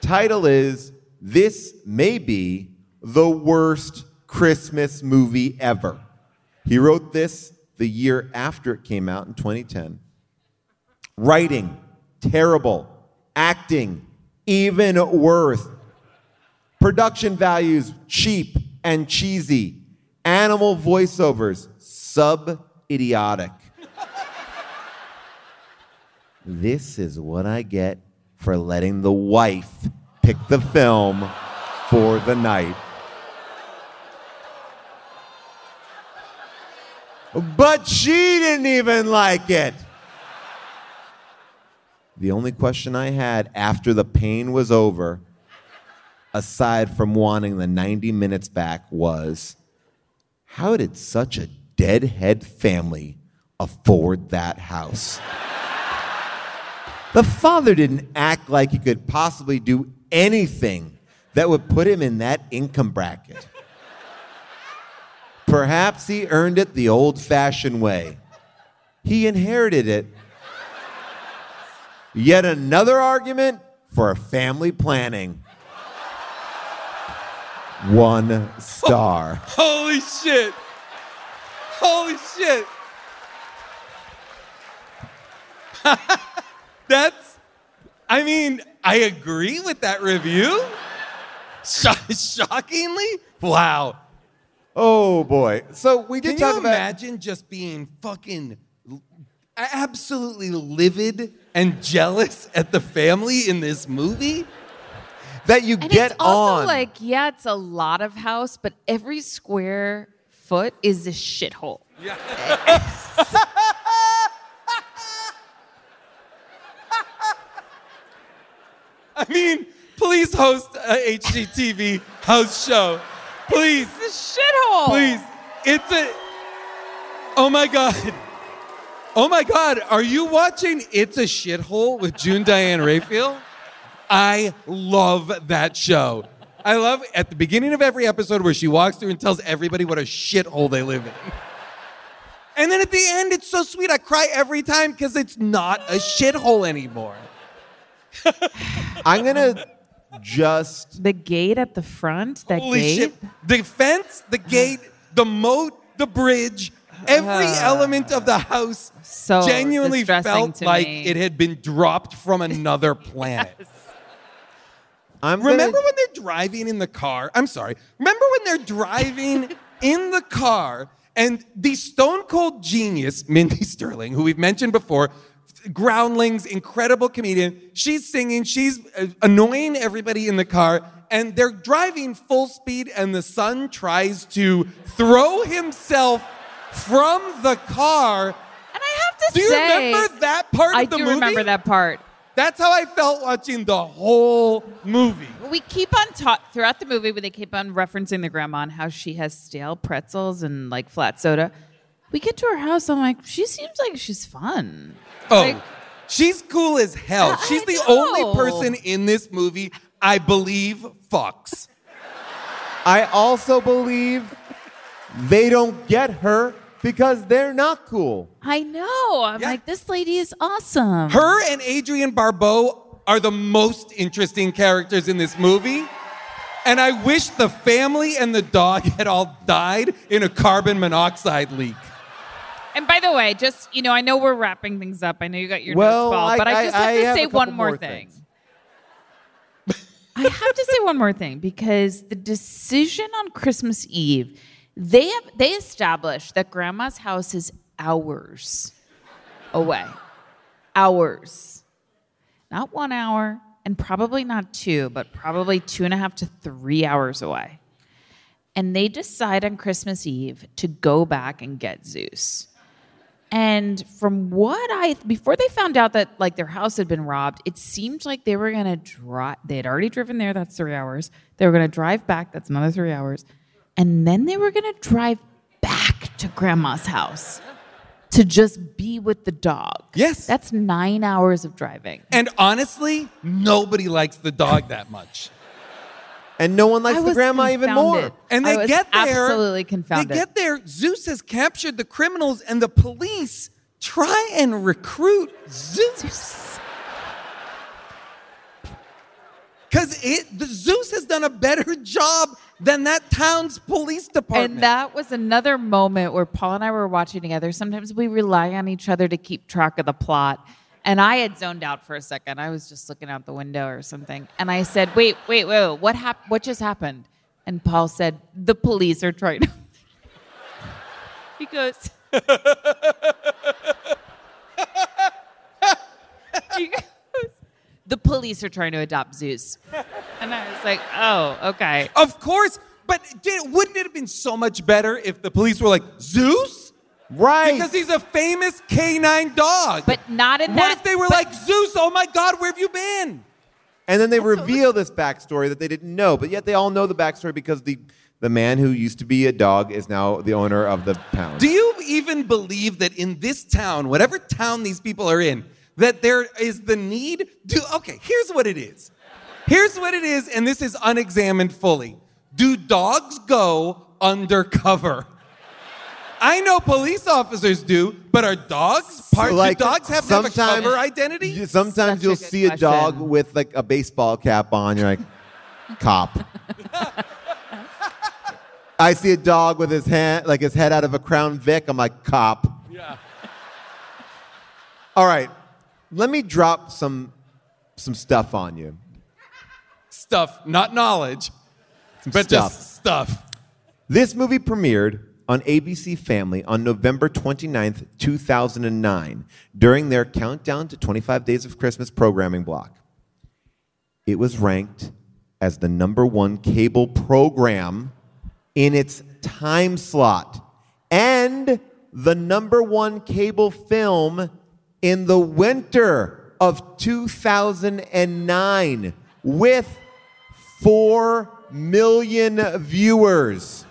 Speaker 2: The title is This May Be the Worst Christmas Movie Ever. He wrote this the year after it came out in 2010. Writing, terrible. Acting, even worse. Production values, cheap and cheesy. Animal voiceovers, sub idiotic. this is what I get for letting the wife pick the film for the night. But she didn't even like it. The only question I had after the pain was over, aside from wanting the 90 minutes back, was how did such a deadhead family afford that house? the father didn't act like he could possibly do anything that would put him in that income bracket. Perhaps he earned it the old fashioned way. He inherited it. Yet another argument for family planning. One star.
Speaker 4: Holy shit. Holy shit. That's, I mean, I agree with that review. Sho- shockingly? Wow.
Speaker 2: Oh boy. So we did
Speaker 4: Can
Speaker 2: talk
Speaker 4: you
Speaker 2: about
Speaker 4: imagine just being fucking absolutely livid and jealous at the family in this movie?
Speaker 2: That you
Speaker 5: And
Speaker 2: get
Speaker 5: it's also
Speaker 2: on.
Speaker 5: like, yeah, it's a lot of house, but every square foot is a shithole. Yeah.
Speaker 4: I mean, please host a HGTV house show. Please.
Speaker 5: It's a shithole.
Speaker 4: Please. It's a. Oh my God. Oh my God. Are you watching It's a Shithole with June Diane Raphael? I love that show. I love at the beginning of every episode where she walks through and tells everybody what a shithole they live in. And then at the end, it's so sweet. I cry every time because it's not a shithole anymore.
Speaker 2: I'm gonna just
Speaker 5: The gate at the front, that
Speaker 4: Holy
Speaker 5: gate.
Speaker 4: shit. The fence, the gate, the moat, the bridge, every element of the house
Speaker 5: So
Speaker 4: genuinely felt like
Speaker 5: me.
Speaker 4: it had been dropped from another planet.
Speaker 2: I'm
Speaker 4: Remember when they're driving in the car? I'm sorry. Remember when they're driving in the car and the stone cold genius, Mindy Sterling, who we've mentioned before, Groundlings, incredible comedian, she's singing, she's uh, annoying everybody in the car, and they're driving full speed, and the son tries to throw himself from the car.
Speaker 5: And I have to
Speaker 4: Do you
Speaker 5: say,
Speaker 4: remember that part
Speaker 5: I
Speaker 4: of the
Speaker 5: do
Speaker 4: movie?
Speaker 5: remember that part.
Speaker 4: That's how I felt watching the whole movie.
Speaker 5: We keep on ta- throughout the movie, where they keep on referencing the grandma and how she has stale pretzels and like flat soda. We get to her house. I'm like, she seems like she's fun.
Speaker 4: Oh,
Speaker 5: Like,
Speaker 4: she's cool as hell.
Speaker 5: I
Speaker 4: she's the
Speaker 5: know.
Speaker 4: only person in this movie I believe fucks.
Speaker 2: I also believe they don't get her because they're not cool.
Speaker 5: I know. I'm like, this lady is awesome.
Speaker 4: Her and Adrienne Barbeau are the most interesting characters in this movie. And I wish the family and the dog had all died in a carbon monoxide leak.
Speaker 5: And by the way, just you know, I know we're wrapping things up. I know you got your
Speaker 2: Well,
Speaker 5: notes, Paul, but I
Speaker 2: I-
Speaker 5: just have
Speaker 2: I
Speaker 5: to
Speaker 2: have
Speaker 5: say one more
Speaker 2: more
Speaker 5: thing. I have to say one more thing because the decision on Christmas Eve, they have they established that Grandma's house is hours away, hours, not one hour, and probably not two, but probably two and a half to three hours away. And they decide on Christmas Eve to go back and get Zeus. And from what I before they found out that like their house had been robbed, it seemed like they were gonna drive. They had already driven there. That's three hours. They were gonna drive back. That's another three hours, and then they were gonna drive back to Grandma's house to just be with the dog.
Speaker 4: Yes,
Speaker 5: that's nine hours of driving.
Speaker 4: And honestly, nobody likes the dog that much.
Speaker 2: And no one likes
Speaker 5: I
Speaker 2: the
Speaker 5: was
Speaker 2: grandma even more.
Speaker 5: confounded.
Speaker 4: And
Speaker 5: I
Speaker 4: they
Speaker 5: was
Speaker 4: get there.
Speaker 5: absolutely confounded.
Speaker 4: They get there. Zeus has captured the criminals, and the police try and recruit Zeus. Because it, the Zeus has done a better job than that town's police department.
Speaker 5: And that was another moment where Paul and I were watching together. Sometimes we rely on each other to keep track of the plot. And I had zoned out for a second. I was just looking out the window or something. And I said, wait, wait, wait, wait, what happened? What just happened? And Paul said, the police are trying to. he goes, the police are trying to adopt Zeus. And I was like, oh, okay.
Speaker 4: Of course, but did, wouldn't it have been so much better if the police were like, Zeus?
Speaker 2: Right.
Speaker 4: Because he's a famous canine dog.
Speaker 5: But not in
Speaker 4: what
Speaker 5: that.
Speaker 4: What if they were like, Zeus, oh my God, where have you been?
Speaker 2: And then they reveal this backstory that they didn't know, but yet they all know the backstory because the the man who used to be a dog is now the owner of the pound.
Speaker 4: Do you even believe that in this town, whatever town these people are in, that there is the need to. Okay, here's what it is. Here's what it is, and this is unexamined fully. Do dogs go undercover? I know police officers do, but are dogs part? do dogs have to have a
Speaker 2: sometimes-
Speaker 4: cover identity?
Speaker 2: you- Sometimes
Speaker 5: Such
Speaker 2: you'll
Speaker 5: good
Speaker 2: see a dog with like a baseball cap on. You're like, cop. I see a dog with his hand, like his head out of a Crown Vic. I'm like, cop.
Speaker 4: Yeah.
Speaker 2: All right, let me drop some some stuff on you.
Speaker 4: Stuff, not knowledge, but
Speaker 2: stuff.
Speaker 4: just stuff.
Speaker 2: This movie premiered on ABC Family on November 29th, 2009, during their Countdown to 25 Days of Christmas programming block. It was ranked as the number one cable program in its time slot and the number one cable film in the winter of 2009 with 4 million viewers.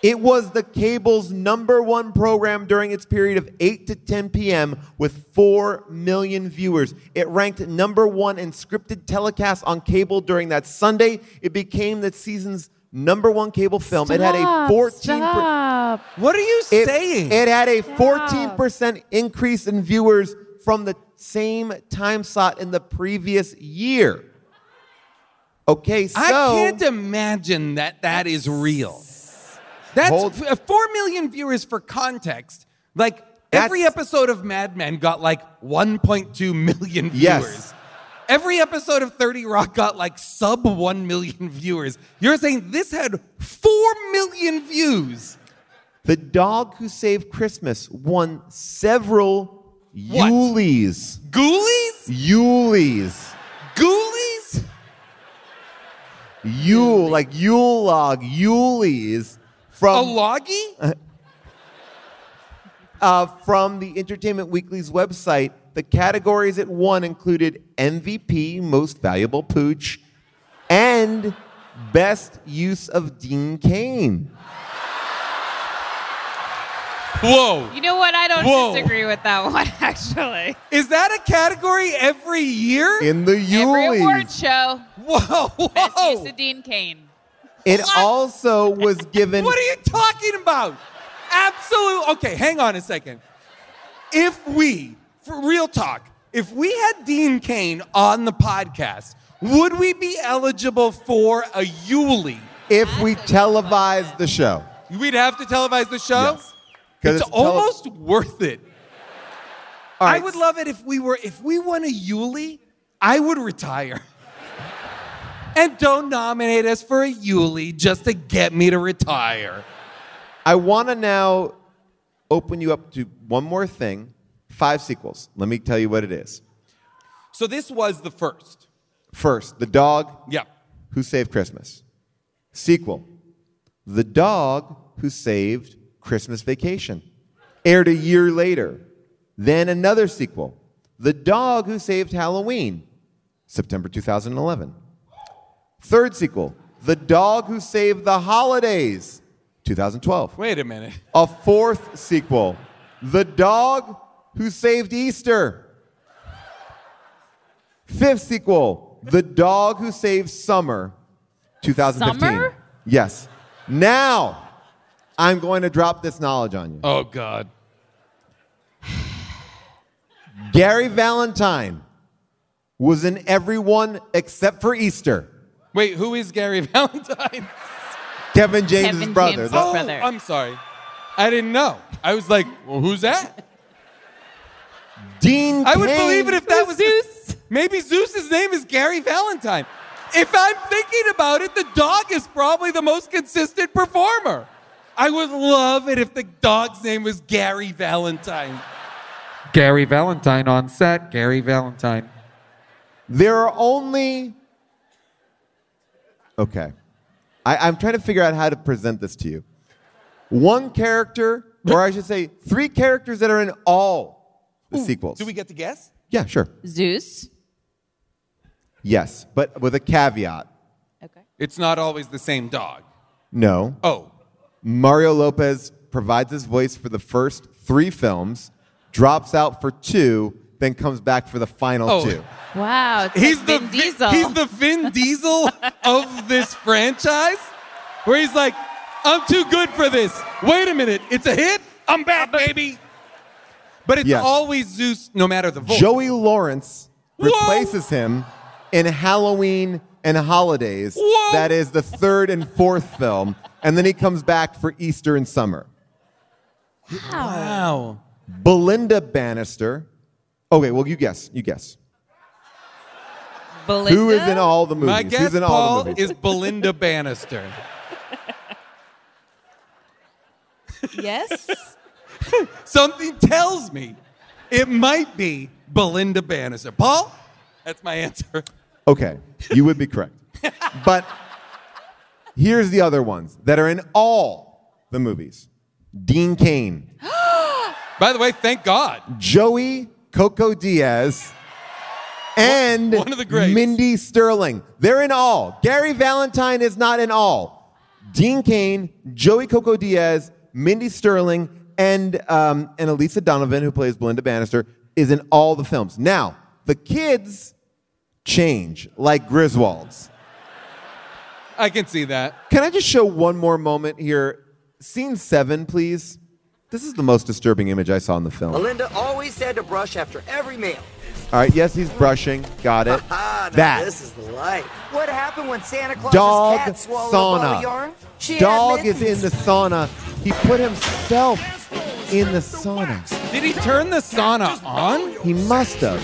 Speaker 2: It was the cable's number one program during its period of 8 to 10 p.m. with 4 million viewers. It ranked number one in scripted telecasts on cable during that Sunday. It became the season's number one cable film. it had a
Speaker 5: Stop,
Speaker 2: 14
Speaker 5: stop.
Speaker 4: What are you
Speaker 2: it,
Speaker 4: saying?
Speaker 2: It had a 14% increase in viewers from the same time slot in the previous year. Okay, so
Speaker 4: I can't imagine that that is real. That's
Speaker 2: Hold-
Speaker 4: f- uh, four million viewers for context. Like every episode of Mad Men got like 1.2 million viewers.
Speaker 2: Yes.
Speaker 4: Every episode of 30 Rock got like sub 1 million viewers. You're saying this had 4 million views.
Speaker 2: The Dog Who Saved Christmas won several Yulees.
Speaker 4: Ghoulies?
Speaker 2: Yulees.
Speaker 4: Ghoulies?
Speaker 2: Yule, like Yule log, Yulees from
Speaker 4: A loggy?
Speaker 2: uh, from the Entertainment Weekly's website. The categories it won included MVP, Most Valuable Pooch, and Best Use of Dean Cain.
Speaker 4: Whoa.
Speaker 5: You know what? I don't
Speaker 4: Whoa.
Speaker 5: disagree with that one, actually.
Speaker 4: Is that a category every year?
Speaker 2: In the
Speaker 5: Every award show.
Speaker 4: Whoa, whoa.
Speaker 5: Best use of Dean Cain.
Speaker 2: It also was given.
Speaker 4: What are you talking about? Absolute. Okay, hang on a second. If we, for real talk, if we had Dean Cain on the podcast, would we be eligible for a Yulee?
Speaker 2: If we televised the show.
Speaker 4: We'd have to televise the show?
Speaker 2: Yes.
Speaker 4: It's,
Speaker 2: it's tele-
Speaker 4: almost worth it.
Speaker 2: All
Speaker 4: I would love it if we were if we won a Yulee, I would retire. and don't nominate us for a Yulee just to get me to retire.
Speaker 2: I want to now open you up to one more thing five sequels. Let me tell you what it is.
Speaker 4: So this was the first.
Speaker 2: First, The Dog
Speaker 4: Yeah.
Speaker 2: Who Saved Christmas. Sequel, The Dog Who Saved Christmas Vacation. Aired a year later. Then another sequel, The Dog Who Saved Halloween. September 2011. Third sequel, The Dog Who Saved the Holidays. 2012.
Speaker 4: Wait a minute.
Speaker 2: A fourth sequel, The Dog Who Saved Easter. Fifth sequel, The Dog Who Saved Summer, 2015.
Speaker 5: Summer?
Speaker 2: Yes. Now, I'm going to drop this knowledge on you.
Speaker 4: Oh God.
Speaker 2: Gary Valentine was in everyone except for Easter.
Speaker 4: Wait, who is Gary Valentine?
Speaker 2: Kevin James'
Speaker 5: Kevin
Speaker 2: brother.
Speaker 5: James'
Speaker 2: The-
Speaker 4: oh,
Speaker 5: brother.
Speaker 4: I'm sorry. I didn't know. I was like, well, who's that?
Speaker 2: Dean
Speaker 4: I would
Speaker 2: Cain-
Speaker 4: believe it if that was Zeus. maybe Zeus's name is Gary Valentine. If I'm thinking about it, the dog is probably the most consistent performer. I would love it if the dog's name was Gary Valentine.
Speaker 16: Gary Valentine on set. Gary Valentine.
Speaker 2: There are only. Okay. I, I'm trying to figure out how to present this to you. One character, or I should say, three characters that are in all the sequels.
Speaker 4: Do we get to guess?
Speaker 2: Yeah, sure.
Speaker 5: Zeus.
Speaker 2: Yes, but with a caveat. Okay.
Speaker 4: It's not always the same dog.
Speaker 2: No.
Speaker 4: Oh.
Speaker 2: Mario Lopez provides his voice for the first three films, drops out for two, then comes back for the final
Speaker 4: Oh.
Speaker 2: two.
Speaker 5: Wow. It's
Speaker 4: He's
Speaker 5: like
Speaker 4: the
Speaker 5: Vin Diesel.
Speaker 4: he's the Vin Diesel of this franchise, where he's like, "I'm too good for this. Wait a minute, it's a hit. I'm back, baby." But it's
Speaker 2: Yes.
Speaker 4: always Zeus, no matter the voice.
Speaker 2: Joey Lawrence replaces him in Halloween and Holidays.
Speaker 4: Whoa.
Speaker 2: That is the third and fourth film. And then he comes back for Easter and summer.
Speaker 4: Wow.
Speaker 2: Belinda Bannister. Okay, well, you guess. You guess.
Speaker 5: Belinda?
Speaker 2: Who is in all the movies?
Speaker 4: My
Speaker 2: Who's
Speaker 4: guess,
Speaker 2: in all
Speaker 4: Paul,
Speaker 2: the movies?
Speaker 4: is Belinda Bannister.
Speaker 13: Yes.
Speaker 4: Something tells me it might be Belinda Bannister. Paul, that's my answer.
Speaker 2: Okay, you would be correct. but here's the other ones that are in all the movies Dean Cain,
Speaker 4: By the way, thank God.
Speaker 2: Joey Coco Diaz, and
Speaker 4: one of the greats.
Speaker 2: Mindy Sterling. They're in all. Gary Valentine is not in all. Dean Cain, Joey Coco Diaz, Mindy Sterling, and um, and Elisa Donovan, who plays Belinda Bannister, is in all the films. Now, the kids change like Griswolds.
Speaker 4: I can see that.
Speaker 2: Can I just show one more moment here? Scene seven, please. This is the most disturbing image I saw in the film.
Speaker 8: Belinda always said to brush after every meal.
Speaker 2: Right, yes, he's brushing. Got it.
Speaker 8: Ah, now
Speaker 2: that
Speaker 8: This is the life. What happened when Santa Claus's
Speaker 2: dog
Speaker 8: cat swallowed a ball of
Speaker 2: sauna.
Speaker 8: yarn?
Speaker 2: Dog is in the sauna. He put himself in the sauna.
Speaker 4: Did he turn the sauna on?
Speaker 2: He must have.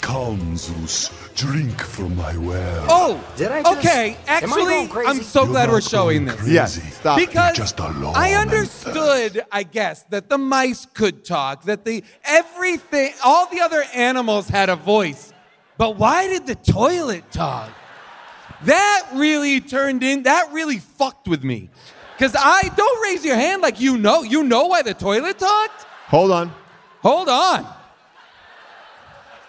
Speaker 17: Come, Zeus, drink from my well.
Speaker 4: Oh,
Speaker 8: Did I just-
Speaker 4: okay.
Speaker 8: Am I going
Speaker 4: Actually,
Speaker 8: crazy?
Speaker 4: I'm so
Speaker 17: You're
Speaker 4: glad we're showing
Speaker 17: going
Speaker 4: this.
Speaker 2: Yes, stop.
Speaker 4: Because
Speaker 17: just alone
Speaker 4: I understood, I guess, that the mice could talk, that the everything, all the other animals had a voice, but why did the toilet talk? That really turned in. That really fucked with me, because I don't raise your hand like you know. You know why the toilet talked.
Speaker 2: Hold on.
Speaker 4: Hold on.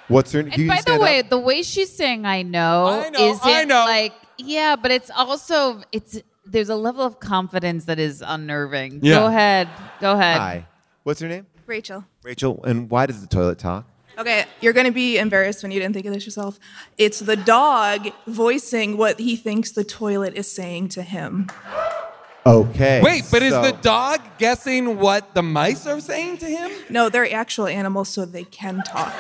Speaker 2: What's her? can
Speaker 5: And by the way,
Speaker 2: up?
Speaker 5: the way she's saying "I know"
Speaker 4: I know,
Speaker 5: isn't
Speaker 4: I know.
Speaker 5: like yeah, but it's also it's there's a level of confidence that is unnerving.
Speaker 2: Yeah.
Speaker 5: Go ahead, go ahead.
Speaker 2: Hi. What's her name?
Speaker 18: Rachel.
Speaker 2: Rachel. And why does the toilet talk?
Speaker 18: Okay, you're going to be embarrassed when you didn't think of this yourself. It's the dog voicing what he thinks the toilet is saying to him.
Speaker 2: Okay.
Speaker 4: Wait, but is the dog guessing what the mice are saying to him?
Speaker 18: No, they're actual animals, so they can talk.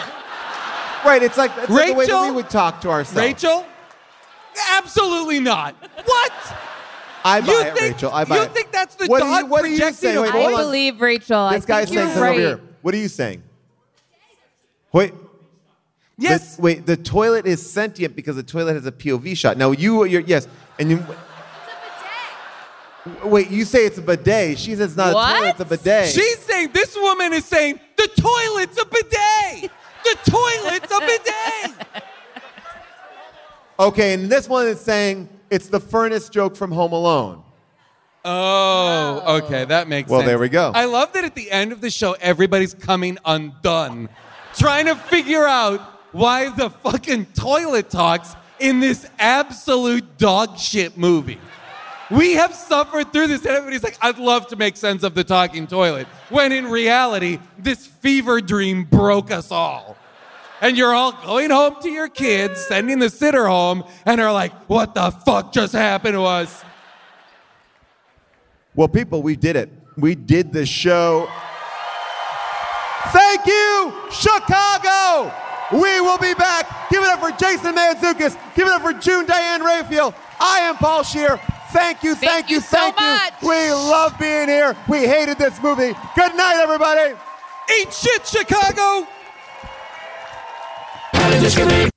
Speaker 2: Right? It's like it's like the way we would talk to ourselves.
Speaker 4: Rachel? Absolutely not. What?
Speaker 2: I buy
Speaker 4: You
Speaker 2: it,
Speaker 4: think-
Speaker 2: Rachel. I buy
Speaker 4: you
Speaker 2: it.
Speaker 4: think that's the
Speaker 2: what do
Speaker 4: dog
Speaker 2: you, what do you
Speaker 4: projecting
Speaker 2: Wait,
Speaker 5: I believe Rachel.
Speaker 2: This
Speaker 5: I
Speaker 2: guy's saying something
Speaker 5: right.
Speaker 2: over here. What are you saying? Wait.
Speaker 4: Yes.
Speaker 2: The, wait, the toilet is sentient because the toilet has a POV shot. Now you, you're yes, and you. It's a bidet. Wait, you say it's a bidet. She says it's not
Speaker 5: What?
Speaker 2: a toilet, it's a bidet.
Speaker 4: She's saying, this woman is saying, the toilet's a bidet. The toilet's a bidet.
Speaker 2: okay, and this one is saying it's the furnace joke from Home Alone.
Speaker 4: Oh, okay, that makes sense.
Speaker 2: Well,
Speaker 4: sense.
Speaker 2: there we go.
Speaker 4: I love that at the end of the show, everybody's coming undone, trying to figure out why the fucking toilet talks in this absolute dog shit movie. We have suffered through this, and everybody's like, I'd love to make sense of the talking toilet. When in reality, this fever dream broke us all. And you're all going home to your kids, sending the sitter home, and are like, what the fuck just happened to us?
Speaker 2: Well, people, we did it. We did the show. Thank you, Chicago. We will be back. Give it up for Jason Mantzoukas. Give it up for June Diane Raphael. I am Paul Scheer. Thank you, thank, you, thank you. We love being here. We hated this movie. Good night, everybody.
Speaker 4: Eat shit, Chicago.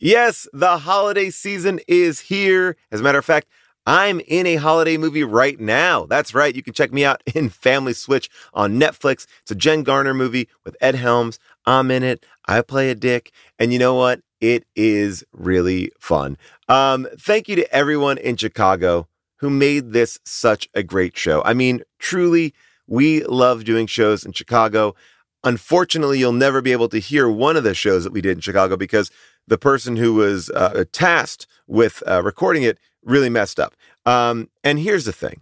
Speaker 1: Yes, the holiday season is here. As a matter of fact, I'm in a holiday movie right now. That's right. You can check me out in Family Switch on Netflix. It's a Jen Garner movie with Ed Helms. I'm in it. I play a dick. And you know what? It is really fun. Um, thank you to everyone in Chicago who made this such a great show. I mean, truly, we love doing shows in Chicago. Unfortunately, you'll never be able to hear one of the shows that we did in Chicago because the person who was uh, tasked with uh, recording it really messed up. Um, and here's the thing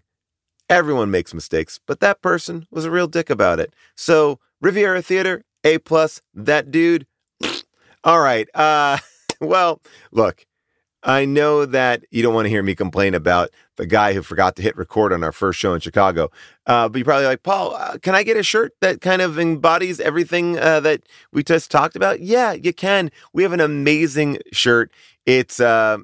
Speaker 1: everyone makes mistakes, but that person was a real dick about it. So, Riviera Theater, A plus, that dude. All right. Uh, well, look, I know that you don't want to hear me complain about the guy who forgot to hit record on our first show in Chicago. Uh, but you're probably like, Paul, uh, can I get a shirt that kind of embodies everything uh, that we just talked about? Yeah, you can. We have an amazing shirt. It's uh,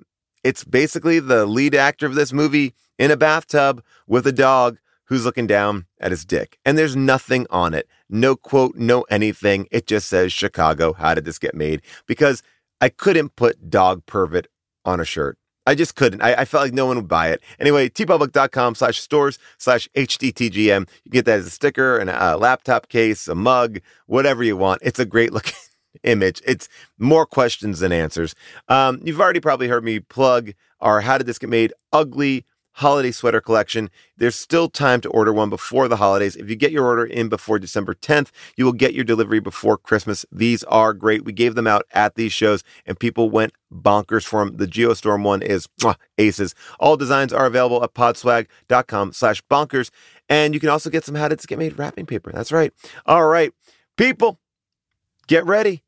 Speaker 1: it's basically the lead actor of this movie in a bathtub with a dog who's looking down at his dick. And there's nothing on it. No quote, no anything. It just says Chicago. How did this get made? Because I couldn't put dog pervert on a shirt. I just couldn't. I, I felt like no one would buy it. Anyway, teepublic.com slash stores slash HDTGM. You get that as a sticker and a laptop case, a mug, whatever you want. It's a great looking image. It's more questions than answers. Um, you've already probably heard me plug our How Did This Get Made ugly holiday sweater collection. There's still time to order one before the holidays. If you get your order in before December 10th, you will get your delivery before Christmas. These are great. We gave them out at these shows and people went bonkers for them. The Geostorm one is mwah, aces. All designs are available at podswag.com slash bonkers. And you can also get some How Did This Get Made wrapping paper. That's right. All right, people, get ready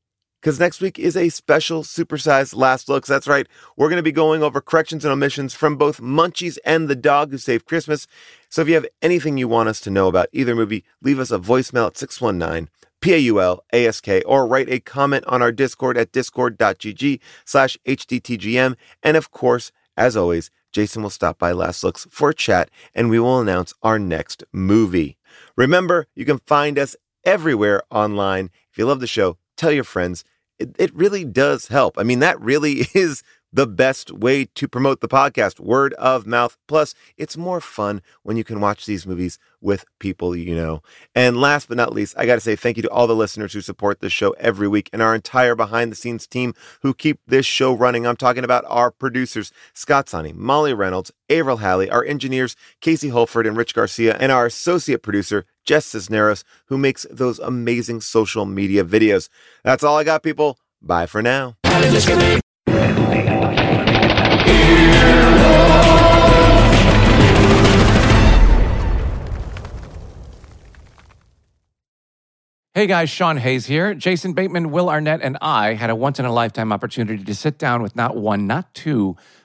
Speaker 1: because next week is a special supersized last looks. That's right. We're going to be going over corrections and omissions from both Munchies and The Dog Who Saved Christmas. So if you have anything you want us to know about either movie, leave us a voicemail at 619 P-A-U-L-A-S-K or write a comment on our Discord at discord.gg slash HDTGM. And of course, as always, Jason will stop by Last Looks for a chat and we will announce our next movie. Remember, you can find us everywhere online. If you love the show, tell your friends it, it really does help. I mean, that really is the best way to promote the podcast word of mouth. Plus, it's more fun when you can watch these movies with people you know. And last but not least, I got to say thank you to all the listeners who support this show every week and our entire behind the scenes team who keep this show running. I'm talking about our producers, Scott Sonny, Molly Reynolds, Avril Halley, our engineers, Casey Holford and Rich Garcia, and our associate producer, Jess Cisneros, who makes those amazing social media videos. That's all I got, people. Bye for now.
Speaker 19: Hey guys, Sean Hayes here. Jason Bateman, Will Arnett, and I had a once in a lifetime opportunity to sit down with not one, not two,